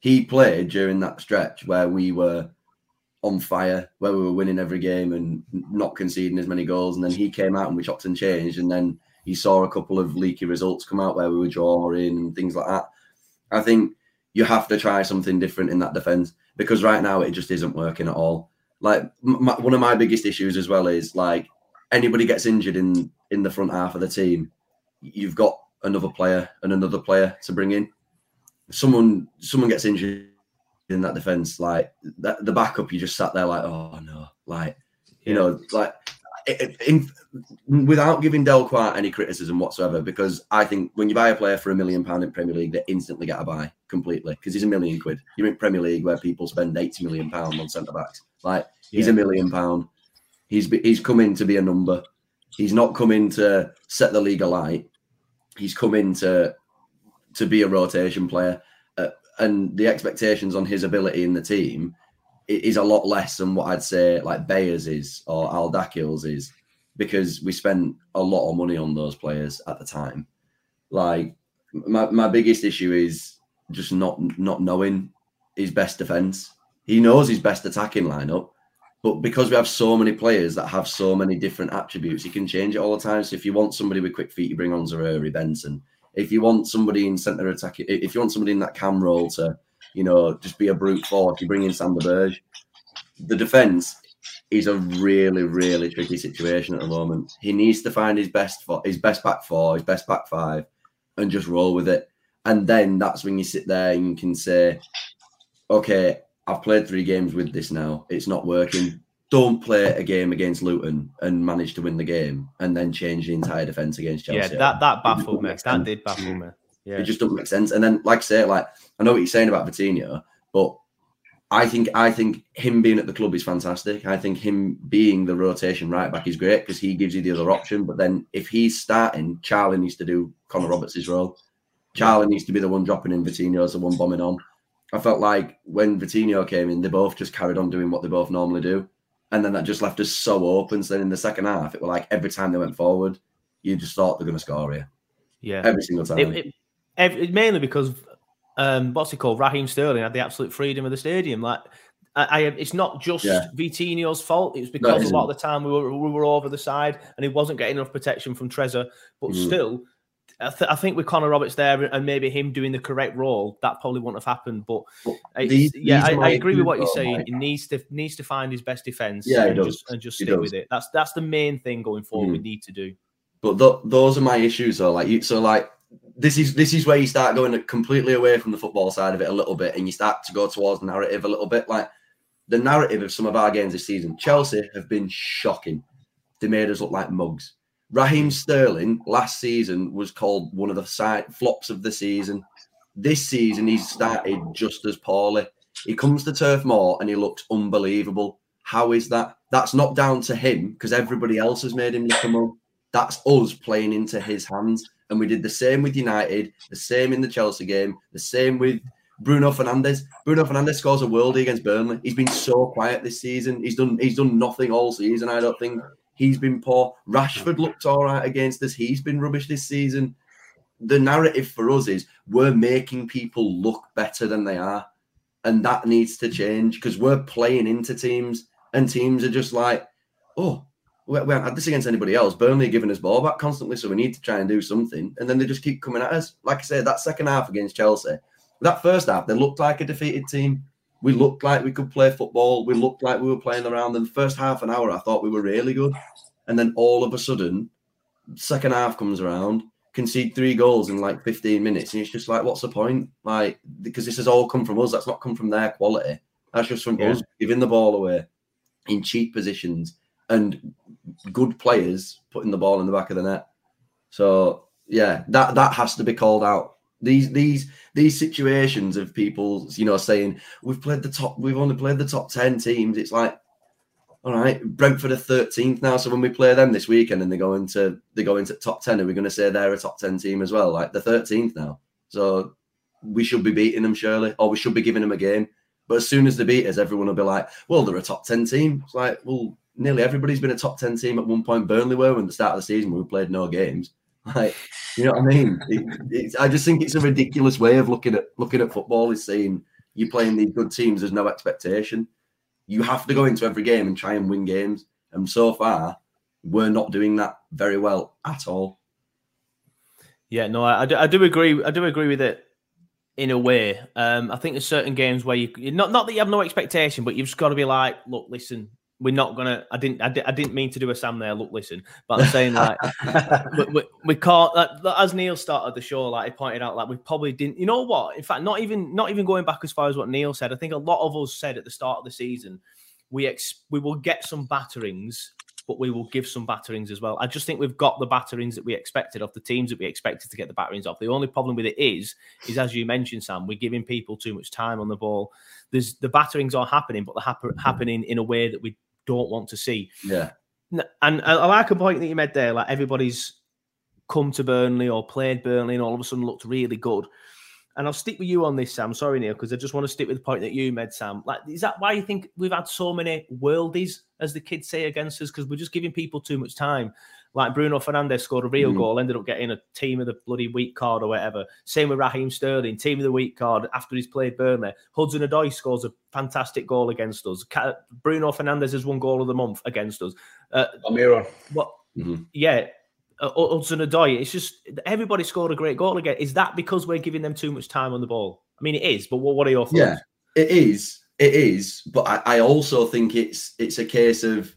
He played during that stretch where we were on fire, where we were winning every game and not conceding as many goals. And then he came out and we chopped and changed. And then he saw a couple of leaky results come out where we were drawing and things like that. I think you have to try something different in that defense because right now it just isn't working at all. Like my, one of my biggest issues as well is like anybody gets injured in in the front half of the team, you've got another player and another player to bring in. Someone someone gets injured in that defense, like that, the backup, you just sat there like, oh no, like you know, like in, without giving Delcroix any criticism whatsoever, because I think when you buy a player for a million pound in Premier League, they instantly get a buy completely because he's a million quid. You're in Premier League where people spend eighty million pound on centre backs. Like he's a million pound. He's he's coming to be a number. He's not coming to set the league alight. He's coming to to be a rotation player and the expectations on his ability in the team is a lot less than what I'd say like Beyers is or Al Dakhil's is because we spent a lot of money on those players at the time. Like my, my biggest issue is just not not knowing his best defense. He knows his best attacking lineup, but because we have so many players that have so many different attributes, he can change it all the time. So if you want somebody with quick feet, you bring on Zaroury Benson if you want somebody in centre attack, if you want somebody in that cam role to, you know, just be a brute force, you bring in Sander Berge. The defence is a really, really tricky situation at the moment. He needs to find his best for his best back four, his best back five, and just roll with it. And then that's when you sit there and you can say, okay, I've played three games with this now. It's not working don't play a game against Luton and manage to win the game and then change the entire defense against Chelsea. Yeah, that that baffled me. That did baffle me. Yeah. It just doesn't make sense. And then, like I say, like I know what you're saying about Vitinho, but I think I think him being at the club is fantastic. I think him being the rotation right back is great because he gives you the other option. But then if he's starting, Charlie needs to do Connor Roberts' role. Charlie needs to be the one dropping in. Vitinho's the one bombing on. I felt like when Vitinho came in, they both just carried on doing what they both normally do, and then that just left us so open. So then in the second half, it was like every time they went forward, you just thought they're going to score here. Yeah, every single time. It, it, every, mainly because um, what's he called? Raheem Sterling had the absolute freedom of the stadium. Like, I, I it's not just Yeah. Vitinho's fault. It was No, because it a lot of the time we were we were over the side and he wasn't getting enough protection from Trésor. But Mhm. still, I, th- I think with Connor Roberts there and maybe him doing the correct role, that probably wouldn't have happened. But these- yeah, these I, I agree with what you're saying. He needs to needs to find his best defense. Yeah, and just and just He stick does. with it. That's that's the main thing going forward. We Mhm. need to do. But th- those are my issues, though. Like you, so like this is this is where you start going completely away from the football side of it a little bit, and you start to go towards narrative a little bit. Like the narrative of some of our games this season, Chelsea have been shocking. They made us look like mugs. Raheem Sterling last season was called one of the side flops of the season. This season, he's started just as poorly. He comes to Turf Moor and he looks unbelievable. How is that? That's not down to him because everybody else has made him look a mug. That's us playing into his hands. And we did the same with United, the same in the Chelsea game, the same with Bruno Fernandes. Bruno Fernandes scores a worldie against Burnley. He's been so quiet this season. He's done he's done nothing all season. I don't think he's been poor. Rashford looked all right against us. He's been rubbish this season. The narrative for us is we're making people look better than they are. And that needs to change because we're playing into teams and teams are just like, oh, we haven't had this against anybody else. Burnley are giving us ball back constantly, so we need to try and do something. And then they just keep coming at us. Like I said, that second half against Chelsea, that first half, they looked like a defeated team. We looked like we could play football. We looked like we were playing around In the First half an hour, I thought we were really good. And then all of a sudden, second half comes around, concede three goals in like 15 minutes. And it's just like, what's the point? Like, because this has all come from us. That's not come from their quality. That's just from Yeah. us giving the ball away in cheap positions and good players putting the ball in the back of the net. So yeah, that that has to be called out. These these these situations of people, you know, saying we've played the top, we've only played the top ten teams. It's like, all right, Brentford are thirteenth now. So when we play them this weekend and they go into they go into top ten, are we going to say they're a top ten team as well? Like the thirteenth now. So we should be beating them surely, or we should be giving them a game. But as soon as they beat us, everyone will be like, well, they're a top 10 team. It's like, well, nearly everybody's been a top 10 team at one point. Burnley were when the start of the season when we played no games. Like, you know what I mean? It, I just think it's a ridiculous way of looking at looking at football is saying you're playing these good teams, there's no expectation. You have to go into every game and try and win games. And so far, we're not doing that very well at all. Yeah, no, I, I do, I do agree. I do agree with it in a way. Um, I think there's certain games where you not not that you have no expectation, but you've just got to be like, look, listen, we're not gonna. I didn't. I, di- I didn't mean to do a Sam there. Look, listen, but I'm saying like [LAUGHS] we, we, we can't. Like, as Neil started the show, like he pointed out, like we probably didn't. You know what? In fact, not even not even going back as far as what Neil said. I think a lot of us said at the start of the season, we ex- we will get some batterings, but we will give some batterings as well. I just think we've got the batterings that we expected of the teams that we expected to get the batterings off. The only problem with it is, is as you mentioned, Sam, we're giving people too much time on the ball. There's the batterings are happening, but they're hap- happening in a way that we don't want to see. Yeah. And I, I like a point that you made there. Like everybody's come to Burnley or played Burnley and all of a sudden looked really good. And I'll stick with you on this, Sam. Sorry, Neil, because I just want to stick with the point that you made, Sam. Like, is that why you think we've had so many worldies, as the kids say, against us? Because we're just giving people too much time. Like Bruno Fernandes scored a real Mhm. goal, ended up getting a team of the bloody week card or whatever. Same with Raheem Sterling, team of the week card after he's played Burnley. Hudson Odoi scores a fantastic goal against us. Bruno Fernandes has won goal of the month against us. Uh, Almiron. what? Mhm. Yeah, uh, Hudson Odoi. It's just everybody scored a great goal again. Is that because we're giving them too much time on the ball? I mean, it is. But what, what are your thoughts? Yeah, it is. It is. But I, I also think it's it's a case of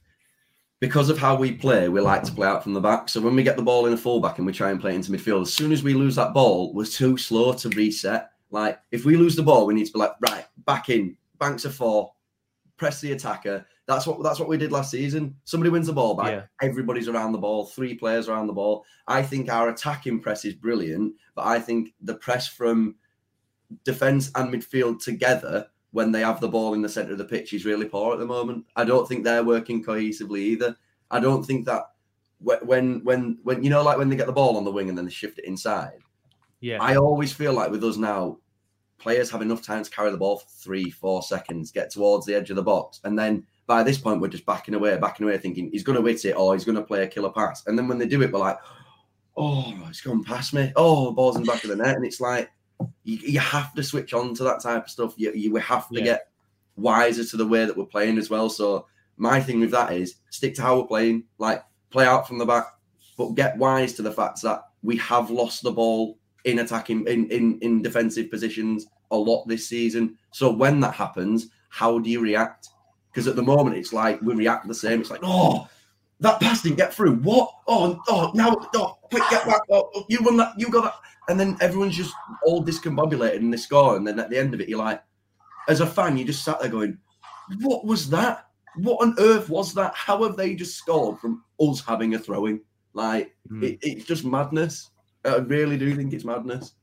because of how we play, we like to play out from the back. So when we get the ball in a fullback and we try and play into midfield, as soon as we lose that ball, we're too slow to reset. Like if we lose the ball, we need to be like, right, back in, banks of four, press the attacker. That's what that's what we did last season. Somebody wins the ball back, Yeah. everybody's around the ball, three players around the ball. I think our attacking press is brilliant, but I think the press from defense and midfield together when they have the ball in the centre of the pitch is really poor at the moment. I don't think they're working cohesively either. I don't think that when when when you know like when they get the ball on the wing and then they shift it inside. Yeah. I always feel like with us now, players have enough time to carry the ball for three, four seconds, get towards the edge of the box, and then by this point we're just backing away, backing away, thinking he's going to hit it or he's going to play a killer pass. And then when they do it, we're like, oh, it's gone past me. Oh, the ball's in the back of the net, and it's like you, you have to switch on to that type of stuff. You, you have to Yeah. get wiser to the way that we're playing as well. So my thing with that is stick to how we're playing, like play out from the back, but get wise to the fact that we have lost the ball in attacking in in, in defensive positions a lot this season. So when that happens, how do you react? Because at the moment it's like we react the same. It's like, oh, that pass didn't get through. What? Oh, oh, now, oh, quick, get back. Oh, oh, you won that. You got that. And then everyone's just all discombobulated and they score. And then at the end of it, you're like, as a fan, you just sat there going, what was that? What on earth was that? How have they just scored from us having a throwing? Like, Hmm. it, it's just madness. I really do think it's madness.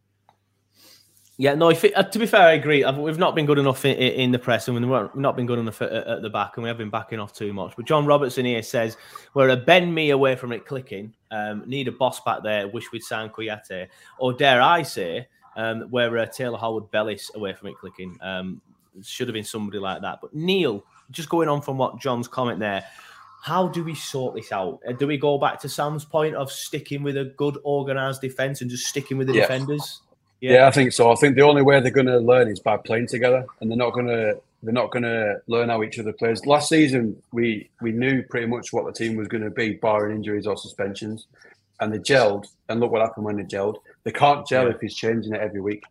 Yeah, no. If it, uh, to be fair, I agree. I've, we've not been good enough in, in the press, and we've not- been good enough at, at the back, and we have been backing off too much. But John Robertson here says we're a Ben Mee away from it clicking. Um, need a boss back there. Wish we'd signed Kouyaté, or dare I say, um, we're a Taylor Harwood-Bellis away from it clicking. Um, should have been somebody like that. But Neil, just going on from what John's comment there. How do we sort this out? Uh, Do we go back to Sam's point of sticking with a good organised defence and just sticking with the Yeah. defenders? Yeah. I think so. I think the only way they're going to learn is by playing together, and they're not going to they're not going to learn how each other plays. Last season, we we knew pretty much what the team was going to be, barring injuries or suspensions, and they gelled. And look what happened when they gelled. They can't gel if he's changing it every week,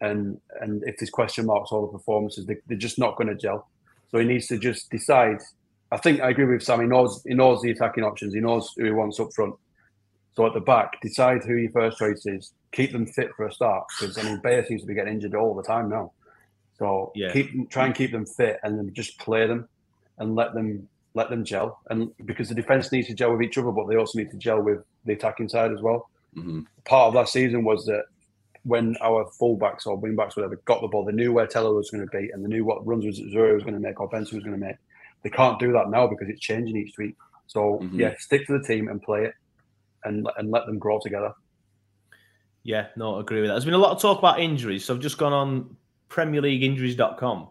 and and if there's question marks all the performances, they, they're just not going to gel. So he needs to just decide. I think I agree with Sam. He knows he knows the attacking options. He knows who he wants up front. So at the back, decide who your first choice is. Keep them fit for a start because I mean Beyer seems to be getting injured all the time now. So Yeah. keep try and keep them fit and then just play them and let them let them gel. And because the defense needs to gel with each other, but they also need to gel with the attacking side as well. Mhm. Part of last season was that when our fullbacks or wingbacks, whatever, got the ball, they knew where Tella was going to be and they knew what runs Zuri was going to make or Benson was going to make. They can't do that now because it's changing each week. So Mhm. yeah, stick to the team and play it, and and let them grow together. Yeah, no, I agree with that. There's been a lot of talk about injuries, so I've just gone on PremierLeagueInjuries.com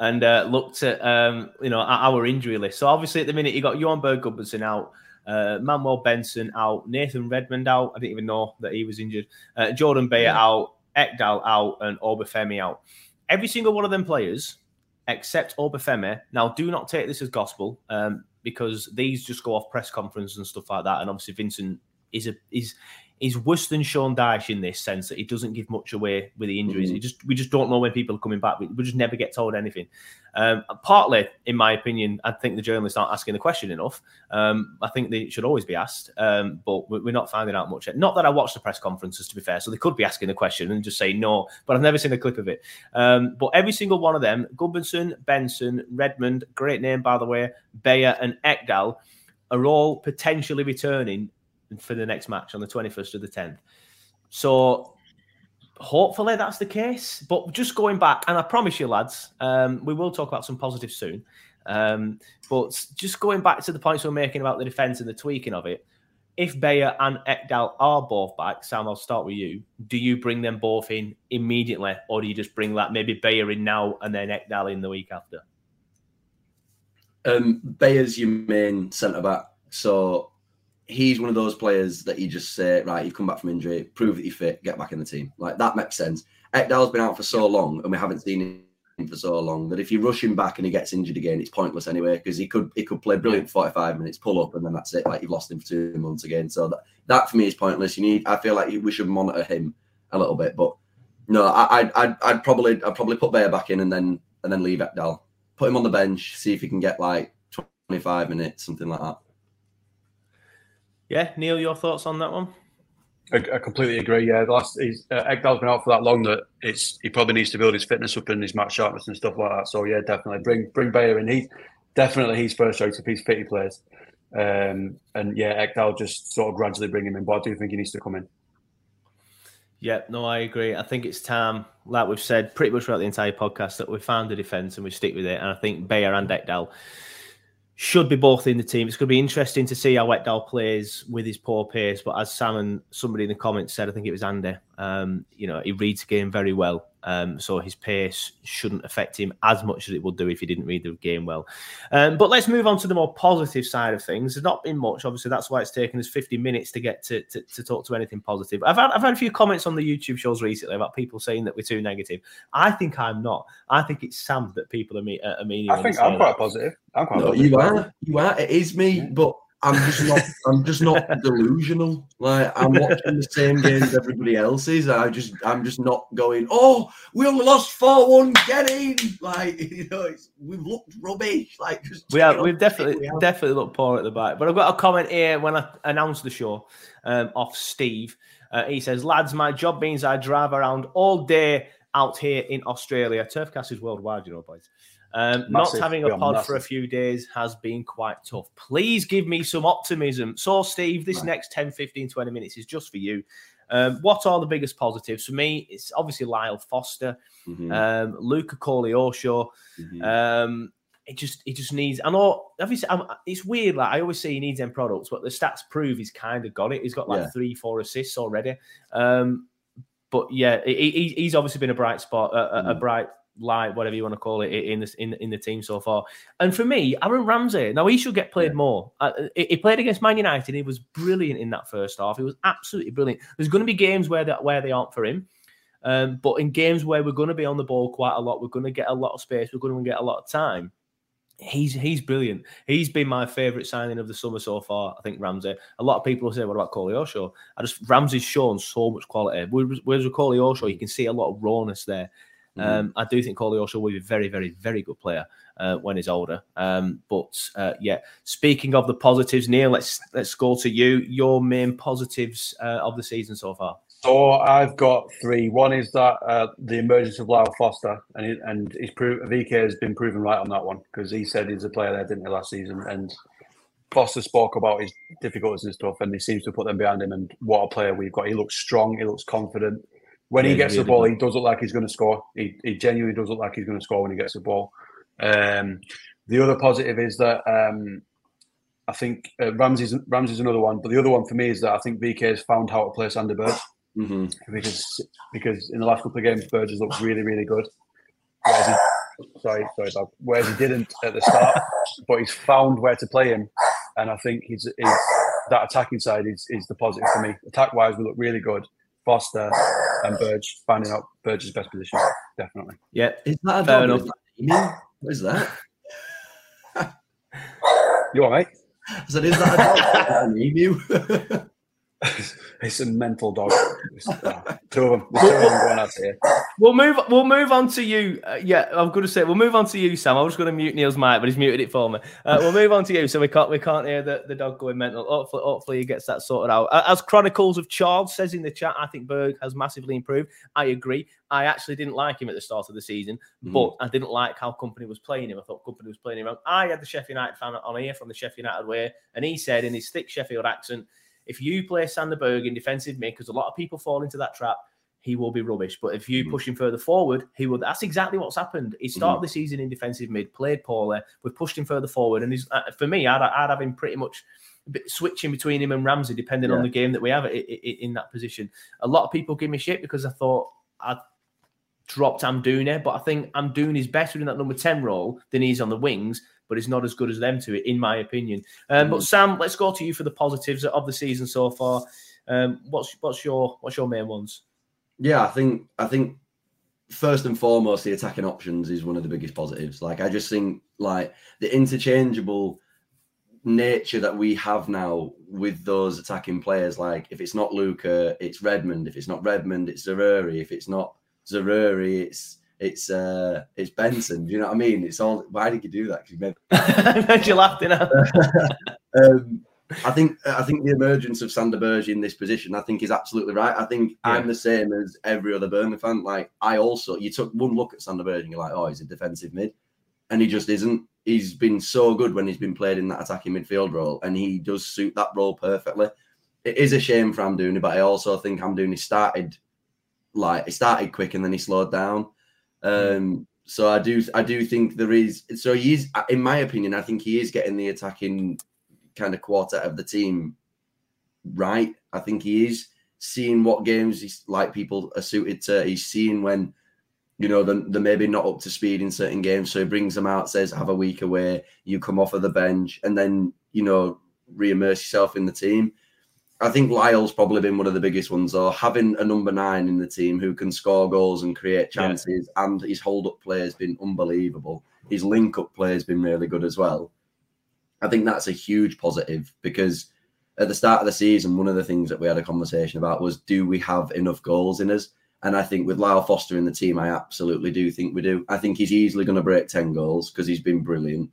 and uh, looked at um, you know at our injury list. So obviously at the minute you got Johann Berg Gudmundsson out, uh, Manuel Benson out, Nathan Redmond out. I didn't even know that he was injured. Uh, Jordan Beyer out, Ekdal out, and Obafemi out. Every single one of them players, except Obafemi. Now, do not take this as gospel, um, because these just go off press conference and stuff like that. And obviously, Vincent is a is is worse than Sean Dyche in this sense that he doesn't give much away with the injuries. He just we just don't know when people are coming back. We, we just never get told anything. Um, partly, in my opinion, I think the journalists aren't asking the question enough. Um, I think they should always be asked, um, but we- we're not finding out much. yet. Not that I watched the press conferences, to be fair, so they could be asking the question and just say no, but I've never seen a clip of it. Um, but every single one of them, Gudmundsson, Benson, Redmond, great name by the way, Beyer and Ekdal, are all potentially returning for the next match on the 21st of the 10th. So hopefully that's the case. But just going back, and I promise you, lads, um, we will talk about some positives soon. Um, but just going back to the points we we're making about the defence and the tweaking of it, if Beyer and Ekdal are both back, Sam, I'll start with you. Do you bring them both in immediately, or do you just bring that maybe Beyer in now and then Ekdal in the week after? Um, Beyer's your main centre back, so he's one of those players that you just say, right, you've come back from injury, prove that you're fit, get back in the team. Like that makes sense. Ekdal's been out for so long, and we haven't seen him for so long that if you rush him back and he gets injured again, it's pointless anyway because he could he could play brilliant 45 minutes, pull up, and then that's it. Like you've lost him for two months again. So that, that for me is pointless. You need. I feel like we should monitor him a little bit, but no, I, I'd, I'd I'd probably I'd probably put Beyer back in and then and then leave Ekdal. Put him on the bench, see if he can get like 25 minutes, something like that. Yeah, Neil, your thoughts on that one? I, I completely agree. Yeah, the last he's, uh, Ekdal's been out for that long that it's he probably needs to build his fitness up and his match sharpness and stuff like that. So yeah, definitely bring bring Beyer in. He definitely he's first choice if he's fit he plays. Um, and yeah, Ekdal just sort of gradually bring him in. But I do think he needs to come in. Yeah, no, I agree. I think it's time, like we've said pretty much throughout the entire podcast, that we found a defence and we stick with it. And I think Beyer and Ekdal should be both in the team. It's going to be interesting to see how Ekdal plays with his poor pace. But as Sam and somebody in the comments said, I think it was Andy, um, you know, he reads the game very well. Um, so his pace shouldn't affect him as much as it would do if he didn't read the game well. Um, but let's move on to the more positive side of things. There's not been much, obviously. That's why it's taken us 50 minutes to get to, to, to talk to anything positive. I've had, I've had a few comments on the YouTube shows recently about people saying that we're too negative. I think I'm not. I think it's Sam that people are, me, are meaning. I think I'm quite positive. I'm quite no, positive. you are. You are. It is me, but I'm just not. I'm just not delusional. Like I'm watching the same games everybody else is. I just, I'm just not going. Oh, we only lost four one. Get in. Like [LAUGHS] you know, it's, we've looked rubbish. Like just we have, we've definitely, we definitely looked poor at the back. But I've got a comment here when I announced the show um, off Steve. Uh, he says, "Lads, my job means I drive around all day out here in Australia. Turfcast is worldwide, you know, boys." Um, not having a pod for a few days has been quite tough. Please give me some optimism. So, Steve, this right. next 10, 15, 20 minutes is just for you. Um, what are the biggest positives? For me, it's obviously Lyle Foster, mm-hmm. um, Luca Koleosho. Mm-hmm. Um, it just it just needs. I know obviously I'm, it's weird. Like I always say, he needs end products, but the stats prove he's kind of got it. He's got like yeah. three, four assists already. Um, but yeah, he, he's obviously been a bright spot, a, mm-hmm. a bright light, whatever you want to call it, in the in, in the team so far. And for me, Aaron Ramsey, now he should get played yeah. more. Uh, he played against Man United. He was brilliant in that first half. He was absolutely brilliant. There's going to be games where that where they aren't for him. Um, but in games where we're going to be on the ball quite a lot, we're going to get a lot of space, we're going to get a lot of time. He's he's brilliant. He's been my favourite signing of the summer so far. I think Ramsey. A lot of people will say, "What about Koleosho?" I just Ramsey's shown so much quality. Whereas with Koleosho, you can see a lot of rawness there. Mm-hmm. Um, I do think Koleosho will be a very, very, very good player uh, when he's older. Um, but uh, yeah, speaking of the positives, Neil, let's let's go to you. Your main positives uh, of the season so far. So I've got three. One is that uh, the emergence of Lyle Foster, and he, and he's proved VK has been proven right on that one because he said he's a player there, didn't he, last season? And Foster spoke about his difficulties and stuff, and he seems to put them behind him. And what a player we've got! He looks strong. He looks confident. When yeah, he gets really the ball, good. he does look like he's going to score. He, he genuinely does look like he's going to score when he gets the ball. Um, the other positive is that um, I think uh, Ramsey's Ramsey's another one, but the other one for me is that I think VK has found how to play Sander Berge mm-hmm. because because in the last couple of games, Berge has looked really really good. Whereas he, sorry, sorry, dog. Whereas he didn't at the start, but he's found where to play him, and I think he's, he's that attacking side is, is the positive for me. Attack wise, we look really good. Foster and Berge, finding out Berge's best position, definitely. Yeah, is that a fair enough? What is that? [LAUGHS] you all right? I said, is that a dog? an emu? it's a mental dog. Uh, two of them. Two of them going out here. We'll move. We'll move on to you. Uh, yeah, I'm going to say we'll move on to you, Sam. I was going to mute Neil's mic, but he's muted it for me. Uh, we'll move on to you, so we can't we can't hear the, the dog going mental. Hopefully, hopefully he gets that sorted out. As Chronicles of Charles says in the chat, I think Berg has massively improved. I agree. I actually didn't like him at the start of the season, mm-hmm. but I didn't like how Kompany was playing him. I thought Kompany was playing him wrong. I had the Sheffield United fan on here from the Sheffield United way, and he said in his thick Sheffield accent if you play Sander Berge in defensive mid, because a lot of people fall into that trap, he will be rubbish. But if you mm-hmm. push him further forward, he will. That's exactly what's happened. He started mm-hmm. the season in defensive mid, played poorly. We've pushed him further forward, and he's uh, for me, I'd, I'd have him pretty much switching between him and Ramsey, depending yeah. on the game that we have in, in, that position. A lot of people give me shit because I thought I dropped Amdouni, but I think Amdouni is better in that number 10 role than he's on the wings but he's not as good as them to it, in my opinion. Um, mm. But Sam, let's go to you for the positives of the season so far. Um, what's what's your what's your main ones? Yeah, I think I think first and foremost, the attacking options is one of the biggest positives. Like I just think like the interchangeable nature that we have now with those attacking players. Like if it's not Luca, it's Redmond. If it's not Redmond, it's Zaroury. If it's not Zaroury, it's it's uh it's Benson. Do you know what I mean? It's all. Why did you do that? Because you made [LAUGHS] you laughed enough. [LAUGHS] um, I think I think the emergence of Sander Berge in this position, I think, is absolutely right. I think yeah. I'm the same as every other Burnley fan. Like I also, you took one look at Sander Berge and you're like, oh, he's a defensive mid, and he just isn't. He's been so good when he's been played in that attacking midfield role, and he does suit that role perfectly. It is a shame for Amdouni, but I also think Amdouni started like he started quick and then he slowed down. Um, so I do I do think there is so he is in my opinion, I think he is getting the attacking kind of quartet of the team right. I think he is seeing what games he's like people are suited to. He's seeing when you know they're, they're maybe not up to speed in certain games, so he brings them out, says have a week away, you come off of the bench, and then you know re-immerse yourself in the team. I think Lyle's probably been one of the biggest ones, though. Having a number nine in the team who can score goals and create chances, yeah. and his hold up play has been unbelievable. His link up play has been really good as well. I think that's a huge positive because at the start of the season, one of the things that we had a conversation about was do we have enough goals in us? And I think with Lyle Foster in the team, I absolutely do think we do. I think he's easily going to break 10 goals because he's been brilliant.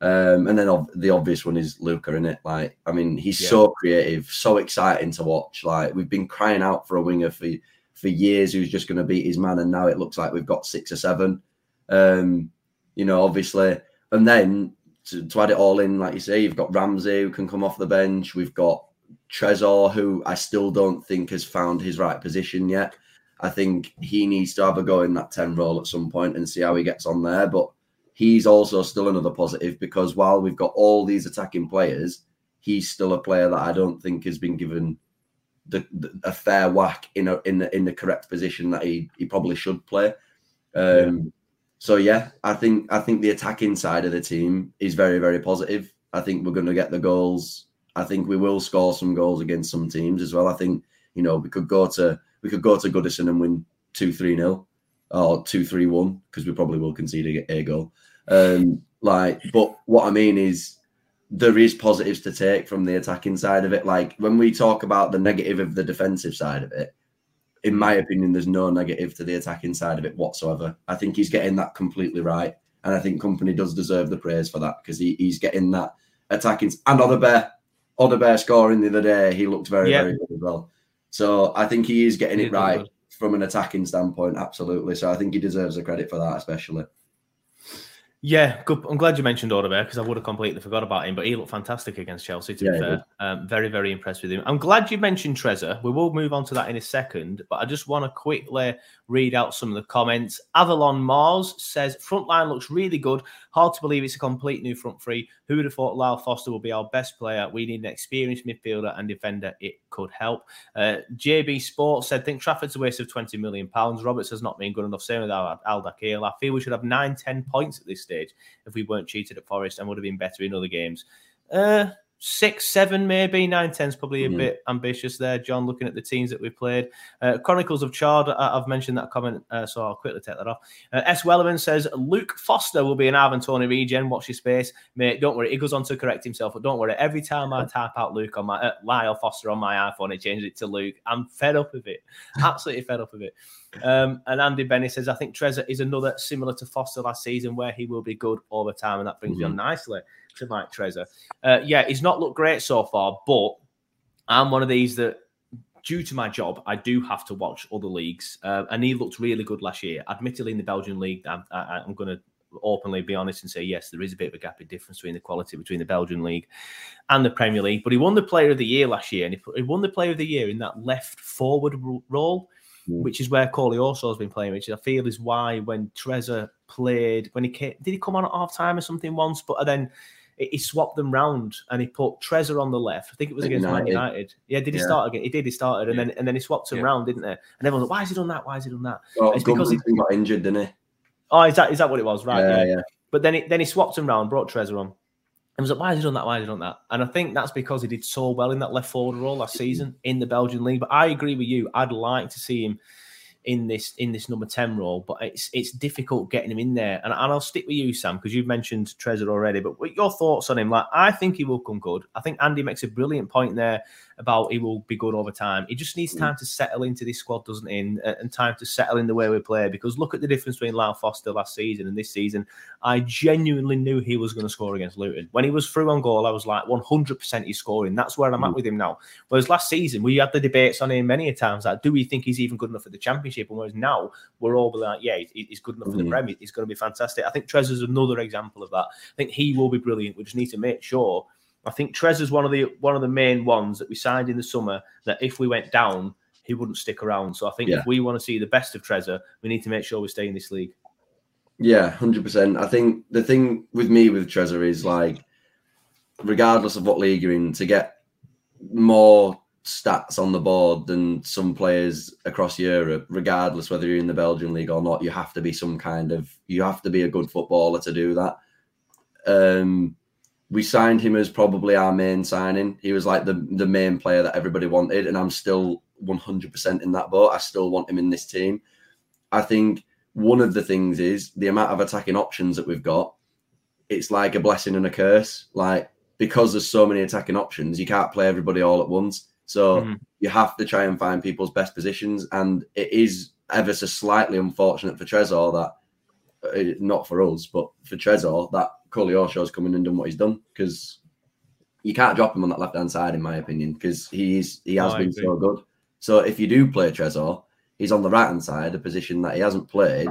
Um, and then ov- the obvious one is Luca in it. Like, I mean, he's yeah. so creative, so exciting to watch. Like, we've been crying out for a winger for for years who's just going to beat his man, and now it looks like we've got six or seven. Um, you know, obviously, and then to, to add it all in, like you say, you've got Ramsey who can come off the bench. We've got Trésor, who I still don't think has found his right position yet. I think he needs to have a go in that 10 role at some point and see how he gets on there. But he's also still another positive because while we've got all these attacking players, he's still a player that I don't think has been given the, the a fair whack in a, in the in the correct position that he he probably should play. Um, yeah. So yeah, I think I think the attacking side of the team is very very positive. I think we're going to get the goals. I think we will score some goals against some teams as well. I think you know we could go to we could go to Goodison and win two three nil or two three one because we probably will concede a, a goal. Um, like, but what I mean is there is positives to take from the attacking side of it. Like when we talk about the negative of the defensive side of it, in my opinion, there's no negative to the attacking side of it whatsoever. I think he's getting that completely right. And I think Kompany does deserve the praise for that because he, he's getting that attacking and Odobert, Odobert scoring the other day, he looked very, very good as well. So I think he is getting it right from an attacking standpoint, absolutely. So I think he deserves the credit for that, especially. Yeah, good. I'm glad you mentioned Odobert because I would have completely forgot about him. But he looked fantastic against Chelsea. To yeah, be fair, um, very very impressed with him. I'm glad you mentioned Trésor. We will move on to that in a second, but I just want to quickly read out some of the comments. Avalon Mars says front line looks really good. Hard to believe it's a complete new front three. Who would have thought Lyle Foster would be our best player? We need an experienced midfielder and defender. It could help. Uh, JB Sports said, think Trafford's a waste of 20 million pounds. Roberts has not been good enough. Same with Al Dakhil. I feel we should have nine, 10 points at this stage if we weren't cheated at Forest and would have been better in other games. Uh, six, seven, maybe nine, ten's probably a mm. bit ambitious there. John, looking at the teams that we've played, uh, Chronicles of Chard. I've mentioned that comment, uh, so I'll quickly take that off. Uh, S. Wellerman says Luke Foster will be an Ivan Toney regen. Watch your space, mate. Don't worry. He goes on to correct himself, but don't worry. Every time I type out Luke on my uh, Lyle Foster on my iPhone, it changes it to Luke. I'm fed up with it. Absolutely fed up with it. Um, and Andy Benny says, I think Trésor is another similar to Foster last season, where he will be good all the time, and that brings mm-hmm. me on nicely to Mike Trésor. Uh, yeah, he's not looked great so far, but I'm one of these that, due to my job, I do have to watch other leagues. Uh, and he looked really good last year. Admittedly, in the Belgian league, I'm, I, I'm going to openly be honest and say yes, there is a bit of a gap in difference between the quality between the Belgian league and the Premier League. But he won the Player of the Year last year, and he won the Player of the Year in that left forward role, mm. which is where Koleosho has been playing, which I feel is why when Trésor played, when he came, did he come on at half time or something once? But then he swapped them round and he put Trésor on the left. I think it was against United. Man United. Yeah, did he yeah. start again? He did. He started, and yeah. then and then he swapped them yeah. round, didn't they? And everyone's like, "Why has he done that? Why has he done that?" Oh, it's because he got injured, didn't he? Oh, is that is that what it was? Right. Yeah, yeah. But then he, then he swapped him round, brought Trésor on. And was like, why has he done that? Why has he done that? And I think that's because he did so well in that left forward role last season in the Belgian league. But I agree with you. I'd like to see him in this in this number 10 role, but it's it's difficult getting him in there. And, and I'll stick with you, Sam, because you've mentioned Trésor already. But what your thoughts on him? Like, I think he will come good. I think Andy makes a brilliant point there about he will be good over time. He just needs mm. time to settle into this squad, doesn't he? And, and, time to settle in the way we play. Because look at the difference between Lyle Foster last season and this season. I genuinely knew he was going to score against Luton. When he was through on goal, I was like 100% he's scoring. That's where I'm mm. at with him now. Whereas last season, we had the debates on him many times. Like, do we think he's even good enough for the Championship? And whereas now, we're all like, yeah, he's good enough mm. for the mm. Premier. He's going to be fantastic. I think Trésor's another example of that. I think he will be brilliant. We just need to make sure I think Trésor's one of the one of the main ones that we signed in the summer. That if we went down, he wouldn't stick around. So I think Yeah. if we want to see the best of Trésor, we need to make sure we stay in this league. Yeah, hundred percent. I think the thing with me with Trésor is like, regardless of what league you're in, to get more stats on the board than some players across Europe, regardless whether you're in the Belgian league or not, you have to be some kind of you have to be a good footballer to do that. Um, we signed him as probably our main signing. He was like the the main player that everybody wanted, and I'm still 100% in that boat. I still want him in this team. I think one of the things is the amount of attacking options that we've got. It's like a blessing and a curse. Like because there's so many attacking options, you can't play everybody all at once. So Mhm. you have to try and find people's best positions, and it is ever so slightly unfortunate for Trésor that uh, not for us, but for Trésor that Koleosho's come in and done what he's done because you can't drop him on that left hand side, in my opinion, because he's he has been so good. So if you do play Trésor, he's on the right hand side, a position that he hasn't played.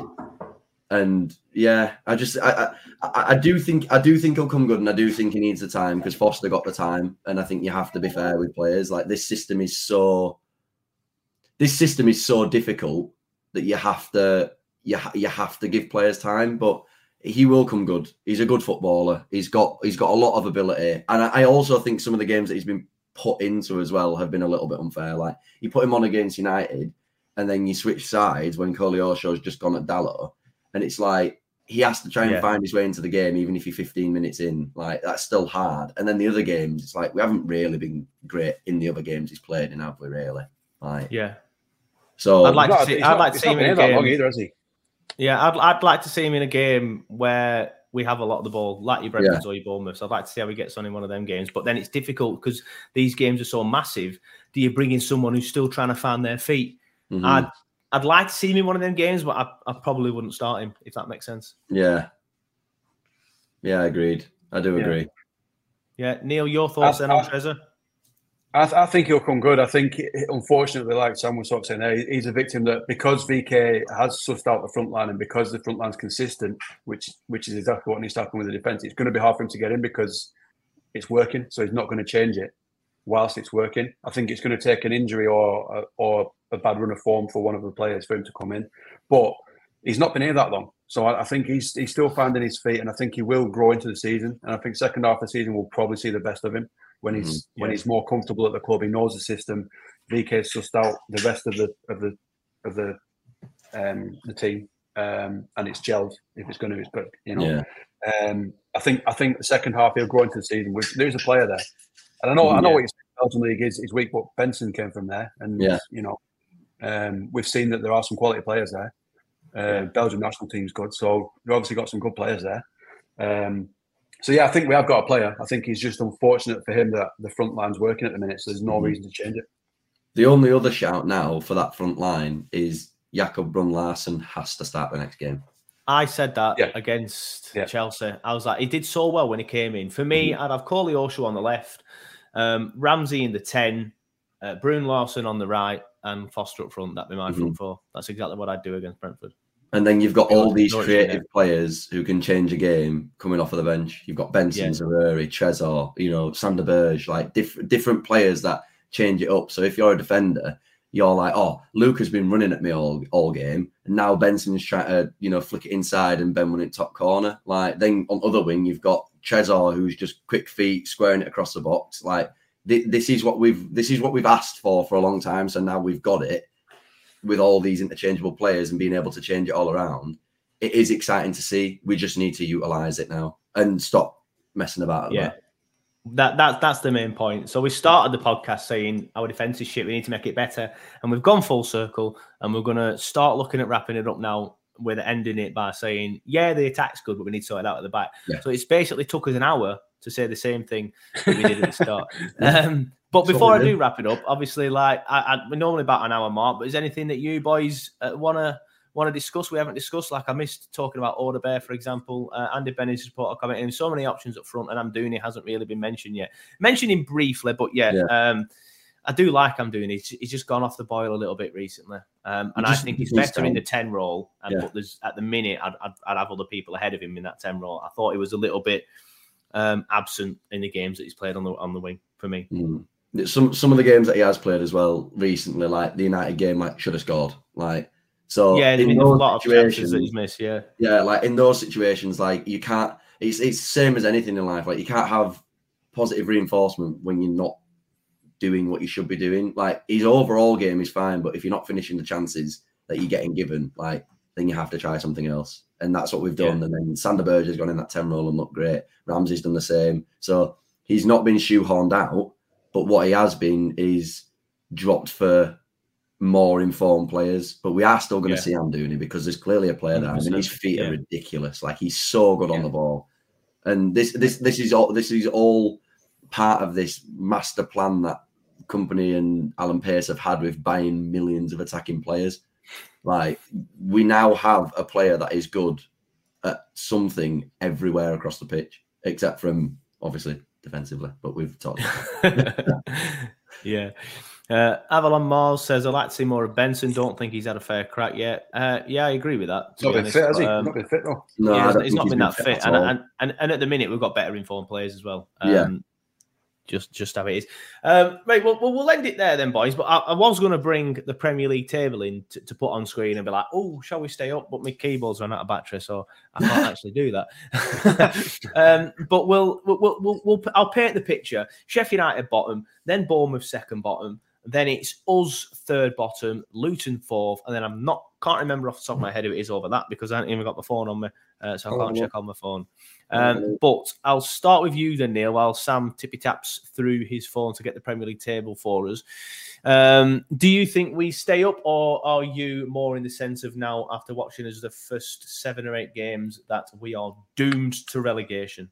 And yeah, I just I, I I I do think I do think he'll come good, and I do think he needs the time because Foster got the time, and I think you have to be fair with players. Like this system is so this system is so difficult that you have to you ha- you have to give players time, but he will come good. He's a good footballer. He's got he's got a lot of ability, and I, I also think some of the games that he's been put into as well have been a little bit unfair. Like you put him on against United, and then you switch sides when Koleosho's just gone at Dalot, and it's like he has to try and Yeah. find his way into the game, even if you're 15 minutes in. Like that's still hard. And then the other games, it's like we haven't really been great in the other games he's played in, have we? Really? Like Yeah. so. I'd like to see- I'd like to see him in been a here that long game. either, has he? Yeah, I'd, I'd like to see him in a game where we have a lot of the ball, like your Brentford or your Bournemouth. So I'd like to see how he gets on in one of them games. But then it's difficult because these games are so massive. Do you bring in someone who's still trying to find their feet? Mhm. I'd I'd like to see him in one of them games, but I, I probably wouldn't start him if that makes sense. Yeah. Yeah, I agreed. I do Yeah. agree. Yeah, Neil, your thoughts I- then on Trésor? I, th- I think he'll come good. I think, unfortunately, like Sam was sort of saying, there, he's a victim that because VK has sussed out the front line and because the front line's consistent, which which is exactly what needs to happen with the defence, it's going to be hard for him to get in because it's working. So he's not going to change it whilst it's working. I think it's going to take an injury or or a bad run of form for one of the players for him to come in. But he's not been here that long. So I, I think he's he's still finding his feet and I think he will grow into the season. And I think second half of the season we'll probably see the best of him when he's when Yeah. he's more comfortable at the club. He knows the system. VK sussed out the rest of the of the of the um the team. Um and it's gelled if it's gonna It's but you know. Yeah. Um I think I think the second half he'll grow into the season. There's a player there. And I know I know Yeah. what saying, Belgian League is, is weak, but Benson came from there. And Yeah. you know, um, we've seen that there are some quality players there. Uh, Belgium national team's good, so we've obviously got some good players there. Um, so yeah, I think we have got a player. I think he's just unfortunate for him that the front line's working at the minute, so there's no Mhm. reason to change it. The only other shout now for that front line is Jacob Bruun Larsen has to start the next game. I said that Yeah. against Yeah. Chelsea. I was like, he did so well when he came in. For me, I'd have Koleosho on the left, um, Ramsey in the 10, uh, Bruun Larsen on the right, and Foster up front. That'd be my front four. That's exactly what I'd do against Brentford. And then you've got all these creative players who can change a game coming off of the bench. You've got Benson, Yeah. Zaroury, Trésor, you know, Sander Berge, like diff- different players that change it up. So if you're a defender, you're like, oh, Luke has been running at me all all game, and now Benson's trying to, uh, you know, flick it inside and Ben running top corner. Like then on other wing, you've got Trésor who's just quick feet, squaring it across the box. Like thi- this is what we've this is what we've asked for for a long time. So now we've got it with all these interchangeable players and being able to change it all around. It is exciting to see. We just need to utilize it now and stop messing about. Yeah. that. That, that that's the main point. So we started the podcast saying our defense is shit. We need to make it better, and we've gone full circle, and we're going to start looking at wrapping it up now. With ending it by saying, "Yeah, the attack's good, but we need to sort it out at the back." Yeah. So it's basically took us an hour to say the same thing [LAUGHS] that we did at the start. [LAUGHS] um, but before I do wrap it up, obviously, like I, I, we're normally about an hour mark. But is anything that you boys uh, wanna want to discuss? We haven't discussed. Like I missed talking about Odobert, for example. Uh, Andy Bennett's report commenting so many options up front, and I'm doing. Amdouni hasn't really been mentioned yet. Mentioned him briefly, but yeah, Yeah. Um, I do like Amdouni. He's, he's just gone off the boil a little bit recently, um, and I think he's better in the ten role. And Yeah. but there's at the minute, I'd, I'd, I'd have other people ahead of him in that ten role. I thought he was a little bit um, absent in the games that he's played on the on the wing for me. Mm. some some of the games that he has played as well recently, like the United game, like should have scored. Like so, yeah, in in a those lot of situations, that he's missed. Yeah, yeah, like in those situations, like you can't. It's it's same as anything in life. Like you can't have positive reinforcement when you're not doing what you should be doing. Like his overall game is fine, but if you're not finishing the chances that you're getting given, like then you have to try something else. And that's what we've done. Yeah. And then Sander Berge has gone in that 10 role and looked great. Ramsey's done the same. So he's not been shoehorned out, but what he has been is dropped for more informed players. But we are still going to Yeah. see Amdouni because there's clearly a player there. I mean, his feet yeah. are ridiculous. Like he's so good on the ball. And this this this is all this is all part of this master plan that Kompany and Alan Pace have had with buying millions of attacking players. Like we now have a player that is good at something everywhere across the pitch, except from obviously defensively. But we've talked. About [LAUGHS] yeah. Uh, Avalon Mars says, I'd like to see more of Benson. Don't think he's had a fair crack yet. Uh, yeah, I agree with that. to Not been fit, has he? um, Not been fit though. no, yeah, I he's, don't he's think not been that fit. at And, and, and, and at the minute, we've got better informed players as well. Um, Yeah. Just, just how it is. Um, right, well, well, we'll end it there then, boys. But I, I was going to bring the Premier League table in to, to put on screen and be like, "Oh, shall we stay up?" But my keyboard's run out of battery, so I can't [LAUGHS] actually do that. [LAUGHS] um, but we'll, we'll, we'll, we'll, we'll, I'll paint the picture. Sheffield United bottom, then Bournemouth second bottom, then it's us third bottom, Luton fourth, and then I'm not can't remember off the top of my head who it is over that because I haven't even got my phone on me, uh, so I Oh, can't well. check on my phone. Um, but I'll start with you then, Neil, while Sam tippy taps through his phone to get the Premier League table for us. Um, do you think we stay up, or are you more in the sense of now, after watching us the first seven or eight games, that we are doomed to relegation?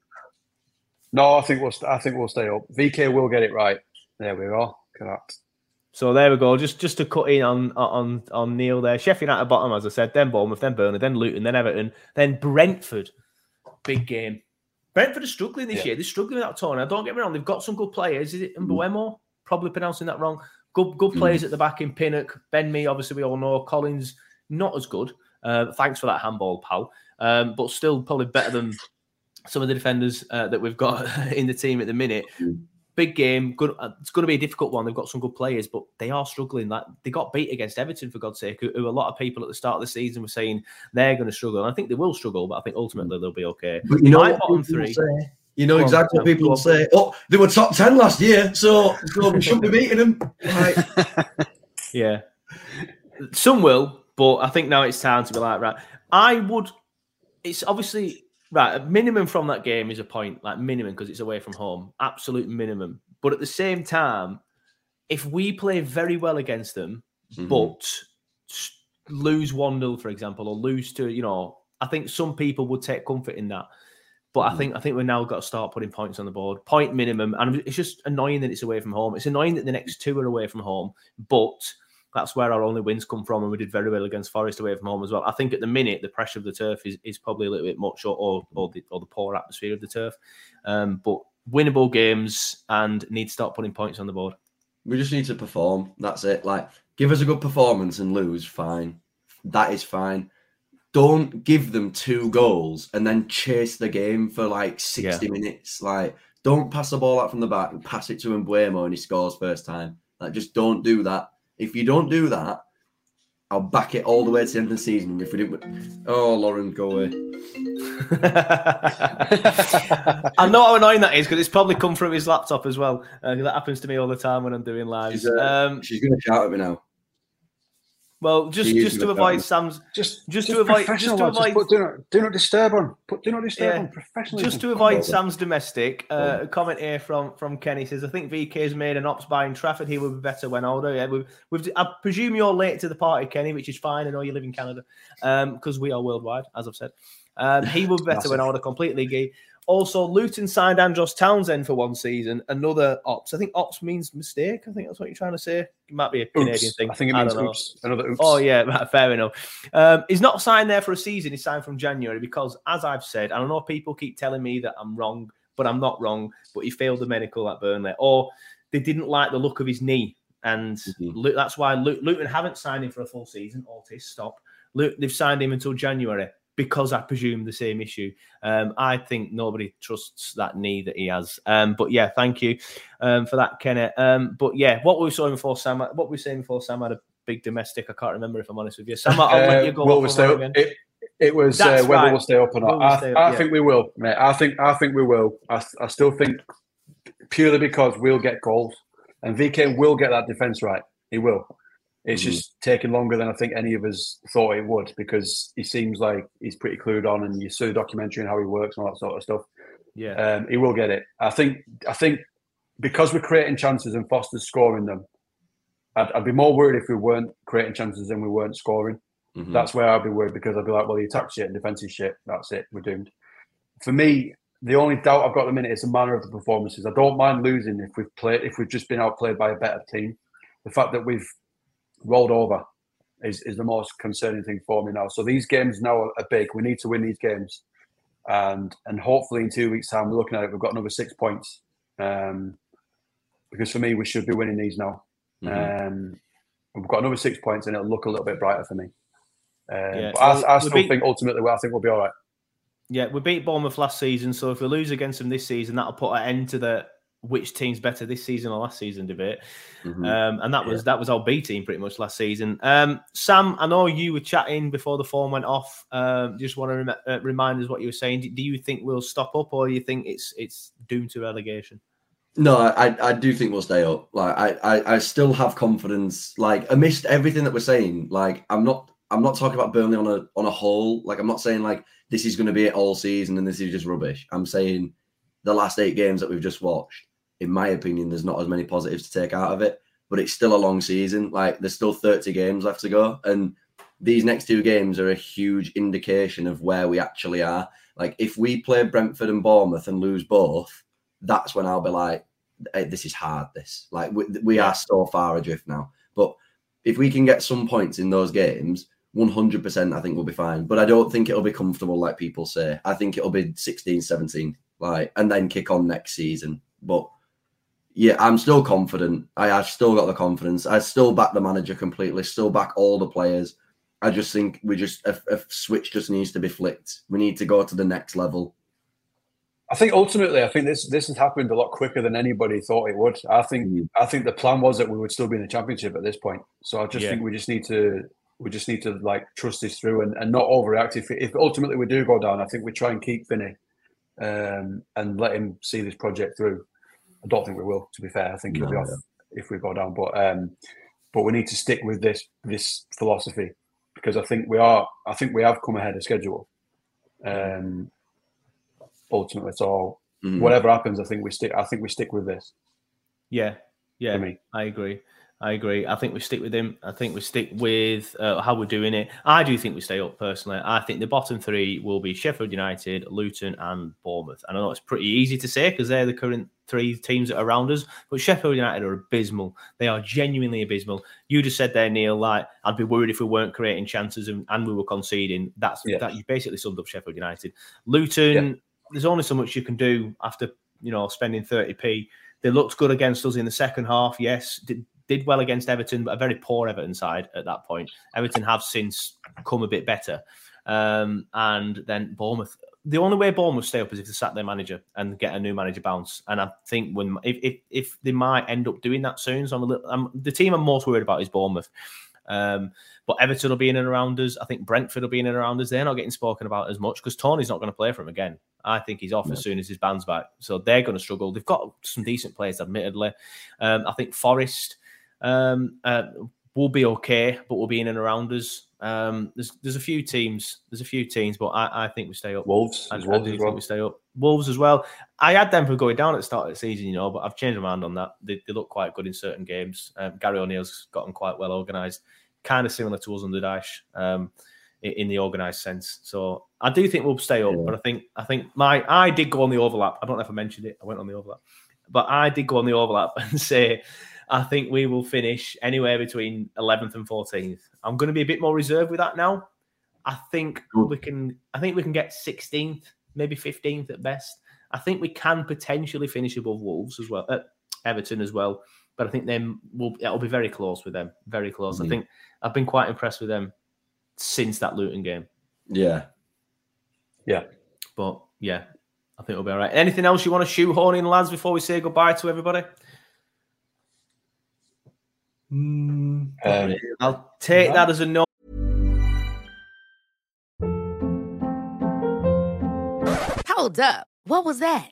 No, I think we'll. I think we'll stay up. VK will get it right. There we are. Correct. So there we go. Just just to cut in on on on Neil there. Sheffield at the bottom, as I said, then Bournemouth, then Burnley, then Luton, then Everton, then Brentford. Big game. Brentford are struggling this Yeah. year. They're struggling without Tony. Don't get me wrong, they've got some good players. Is it Mbeumo? Probably pronouncing that wrong. Good good players at the back in Pinnock, Ben Mee, obviously we all know. Collins, not as good. Uh, thanks for that handball, pal. Um, but still probably better than some of the defenders uh, that we've got [LAUGHS] in the team at the minute. Big game, good. uh, It's going to be a difficult one. They've got some good players, but they are struggling. Like they got beat against Everton for God's sake, who, who a lot of people at the start of the season were saying they're going to struggle. And I think they will struggle, but I think ultimately they'll be okay. But you know My bottom three- say? You know exactly what people will say. Oh, they were top ten last year, so, so we shouldn't be beating them. Like, [LAUGHS] Yeah. Some will, but I think now it's time to be like, right, I would, it's obviously, right, a minimum from that game is a point, like minimum, because it's away from home, absolute minimum. But at the same time, if we play very well against them, Mhm. but lose 1 0, for example, or lose to, you know, I think some people would take comfort in that. But I Mhm. think I think we've now got to start putting points on the board, point minimum, and it's just annoying that it's away from home. It's annoying that the next two are away from home, but that's where our only wins come from, and we did very well against Forest away from home as well. I think at the minute the pressure of the turf is, is probably a little bit much, or or, or, the, or the poor atmosphere of the turf. Um, but winnable games and need to start putting points on the board. we just need to perform. That's it. Like, give us a good performance and lose, fine. That is fine. Don't give them two goals and then chase the game for like 60 minutes. Like, don't pass the ball out from the back and pass it to Mbeumo and he scores first time. Like, just don't do that. If you don't do that, I'll back it all the way to the end of the season. If we didn't, oh, Lauren, go away. [LAUGHS] I know how annoying that is because it's probably come from his laptop as well. Uh, that happens to me all the time when I'm doing lives. She's, uh, Um, She's going to shout at me now. Well, just just to avoid come. Sam's Just, Just to avoid- just to lads. avoid- put do not, do not disturb on. Put do not disturb Yeah. on. Professionally. Just to avoid Sam's domestic, uh, a comment here from from Kenny says, "I think VK's made an ops buy in Trafford. He will be better when older." Yeah, we've, we've I presume you're late to the party, Kenny, which is fine. I know you live in Canada, because we are worldwide, as I've said. Um, he will be better when older. Completely agree. Also, Luton signed Andros Townsend for one season. Another ops. I think ops means mistake. I think that's what you're trying to say. It might be a Canadian Oops. thing. I think it means oops. Another oops. Oh yeah, [LAUGHS] fair enough. Um, he's not signed there for a season. He's signed from January because, as I've said, and I know people keep telling me that I'm wrong, but I'm not wrong. But he failed the medical at Burnley, or they didn't like the look of his knee, and Mhm. Lu- that's why Luton haven't signed him for a full season. Altis, stop. Lu- they've signed him until January because I presume the same issue. Um, I think nobody trusts that knee that he has. Um, but yeah, thank you um, for that, Kenneth. Um, but yeah, what we saying before Sam, what we were saying before Sam had a big domestic. I can't remember if I'm honest with you. Sam, I'll let you go. Uh, we stay up? It, it was uh, whether right. we'll stay up or not. Will I, up? I Yeah. think we will, mate. I think I think we will. I, I still think purely because we'll get goals and VK will get that defense right. He will. It's Mhm. just taking longer than I think any of us thought it would because he seems like he's pretty clued on, and you see the documentary and how he works and all that sort of stuff. Yeah, Um, he will get it. I think. I think because we're creating chances and Foster's scoring them. I'd, I'd be more worried if we weren't creating chances and we weren't scoring. Mhm. That's where I'd be worried because I'd be like, well, the attack shit and defensive shit. That's it. We're doomed. For me, the only doubt I've got at the minute is the manner of the performances. I don't mind losing if we've played if we've just been outplayed by a better team. The fact that we've rolled over is, is the most concerning thing for me now. So these games now are, big. We need to win these games, and and hopefully in two weeks' time we're looking at it. We've got another six points. Um, because for me, we should be winning these now. Mhm. Um, we've got another six points, and it'll look a little bit brighter for me. Um, Yeah, but I, well, I still beat- think ultimately, well, I think we'll be all right. yeah. We beat Bournemouth last season, so if we lose against them this season, that'll put an end to the which team's better this season or last season debate. Mhm. Um, and that was that was our B team pretty much last season. Um, Sam, I know you were chatting before the phone went off. Um, just want to rem- uh, remind us what you were saying. Do, do you think we'll stop up, or do you think it's it's doomed to relegation? No, I, I do think we'll stay up. Like I, I, I still have confidence. Like amidst everything that we're saying, like I'm not I'm not talking about Burnley on a on a whole. Like I'm not saying like this is gonna be it all season and this is just rubbish. I'm saying the last eight games that we've just watched, in my opinion, there's not as many positives to take out of it. But it's still a long season. Like there's still 30 games left to go. And these next two games are a huge indication of where we actually are. Like if we play Brentford and Bournemouth and lose both, that's when I'll be like, "Hey, this is hard. This like we, we are so far adrift now. But if we can get some points in those games, 100% I think we'll be fine. But I don't think it'll be comfortable like people say. I think it'll be 16, 17, like, and then kick on next season. But yeah, I'm still confident. I, I've still got the confidence. I still back the manager completely, still back all the players. I just think we just a, a switch just needs to be flicked. We need to go to the next level. I think ultimately, I think this this has happened a lot quicker than anybody thought it would. I think Mm. I think the plan was that we would still be in the championship at this point. So I just Yeah. think we just need to we just need to like trust this through and, and not overreact. If, if ultimately we do go down, I think we try and keep Vinny um, and let him see this project through. I don't think we will. To be fair, I think he'll be No, off if we go down. But um, but we need to stick with this this philosophy because I think we are. I think we have come ahead of schedule. Um, ultimately, so Mhm. whatever happens, I think we stick. I think we stick with this. Yeah, yeah, me, I agree. I agree. I think we stick with him. I think we stick with uh, how we're doing it. I do think we stay up personally. I think the bottom three will be Sheffield United, Luton, and Bournemouth. And I know it's pretty easy to say because they're the current three teams that are around us. But Sheffield United are abysmal. They are genuinely abysmal. You just said there, Neil. Like I'd be worried if we weren't creating chances and, and we were conceding. That's Yeah. that. You basically summed up Sheffield United. Luton. There's only so much you can do after you know spending 30p. They looked good against us in the second half. Yes, did, did well against Everton, but a very poor Everton side at that point. Everton have since come a bit better. Um, and then Bournemouth. The only way Bournemouth stay up is if they sack their manager and get a new manager bounce. And I think when if if, if they might end up doing that soon, so I'm a little. I'm, the team I'm most worried about is Bournemouth. Um, but Everton will be in and around us. I think Brentford will be in and around us. They're not getting spoken about as much because Tony's not going to play for him again. I think he's off as soon as his band's back. So they're going to struggle. They've got some decent players, admittedly. Um, I think Forest um, uh, will be okay, but we'll be in and around us. Um, there's there's a few teams. There's a few teams, but I, I think we stay up. Wolves, I, as I Wolves do think well. we stay up. Wolves as well. I had them for going down at the start of the season, you know, but I've changed my mind on that. They, they look quite good in certain games. Um, Gary O'Neil's gotten quite well organised, kind of similar to us under Dyche um, in, in the organised sense. So I do think we'll stay up, Yeah. but I think I think my I did go on the overlap. I don't know if I mentioned it. I went on the overlap, but I did go on the overlap [LAUGHS] and say I think we will finish anywhere between 11th and 14th. I'm going to be a bit more reserved with that now. I think Good. we can. I think we can get 16th, maybe 15th at best. I think we can potentially finish above Wolves as well, uh, Everton as well. But I think then we'll it'll be very close with them, very close. I Mhm. think I've been quite impressed with them since that Luton game. Yeah, Yeah. But yeah, I think it'll be all right. Anything else you want to shoehorn in, lads, before we say goodbye to everybody? Um, I'll take that as a no. Hold up. What was that?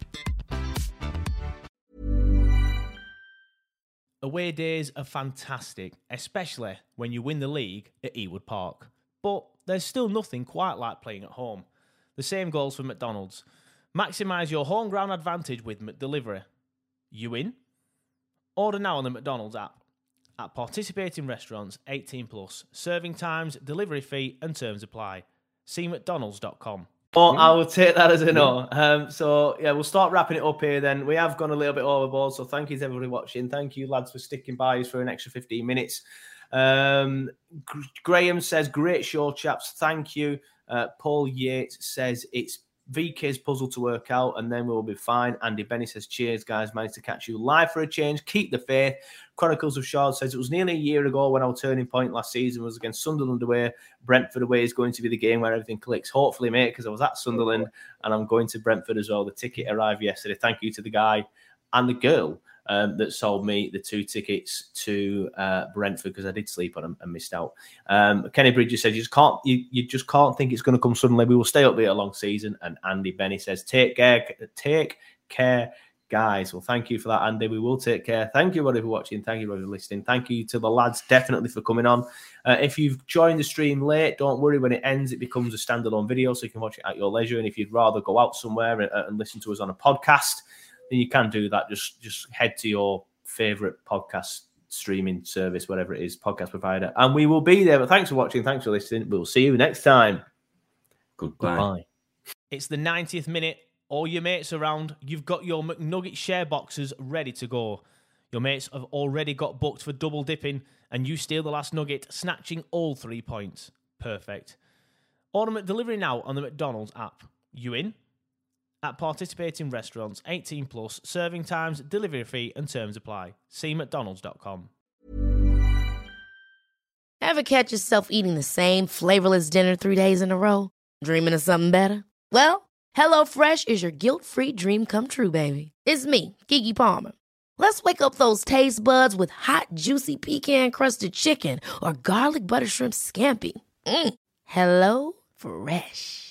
Away days are fantastic, especially when you win the league at Ewood Park. But there's still nothing quite like playing at home. The same goes for McDonald's. Maximise your home ground advantage with McDelivery. You in? Order now on the McDonald's app. At participating restaurants, 18 plus, serving times, delivery fee, and terms apply. See McDonald's.com. Oh, I will take that as a no. Um, so yeah, we'll start wrapping it up here. Then we have gone a little bit overboard. So thank you to everybody watching. Thank you, lads, for sticking by us for an extra 15 minutes. Um, Graham says, "Great show, chaps. Thank you." Uh, Paul Yates says, "It's VK's puzzle to work out, and then we'll be fine." Andy Benny says, "Cheers, guys. Managed to catch you live for a change. Keep the faith." Chronicles of Shard says it was nearly a year ago when our turning point last season was against Sunderland away. Brentford away is going to be the game where everything clicks. Hopefully, mate, because I was at Sunderland and I'm going to Brentford as well. The ticket arrived yesterday. Thank you to the guy and the girl um, that sold me the two tickets to uh, Brentford because I did sleep on them and missed out. Um, Kenny Bridges says you just can't you, you just can't think it's going to come suddenly. We will stay up there a long season. And Andy Benny says take care, take care, guys. Well, thank you for that, Andy. We will take care. Thank you, everybody, for watching. Thank you, everybody, for listening. Thank you to the lads, definitely, for coming on. Uh, if you've joined the stream late, don't worry. When it ends, it becomes a standalone video, so you can watch it at your leisure. And if you'd rather go out somewhere and, and listen to us on a podcast, then you can do that. Just just head to your favorite podcast streaming service, whatever it is, podcast provider, and we will be there. But thanks for watching. Thanks for listening. We'll see you next time. Goodbye. Bye. It's the 90th minute. All your mates around. You've got your McNugget share boxes ready to go. Your mates have already got booked for double dipping, and you steal the last nugget, snatching all three points. Perfect. Order delivery now on the McDonald's app. You in? At participating restaurants, 18 plus, serving times, delivery fee, and terms apply. See McDonald's.com. Ever catch yourself eating the same flavorless dinner three days in a row? Dreaming of something better? Well, hello fresh is your guilt free dream come true, baby. It's me, Keke Palmer. Let's wake up those taste buds with hot, juicy pecan crusted chicken or garlic butter shrimp scampi. Mm. Hello Fresh.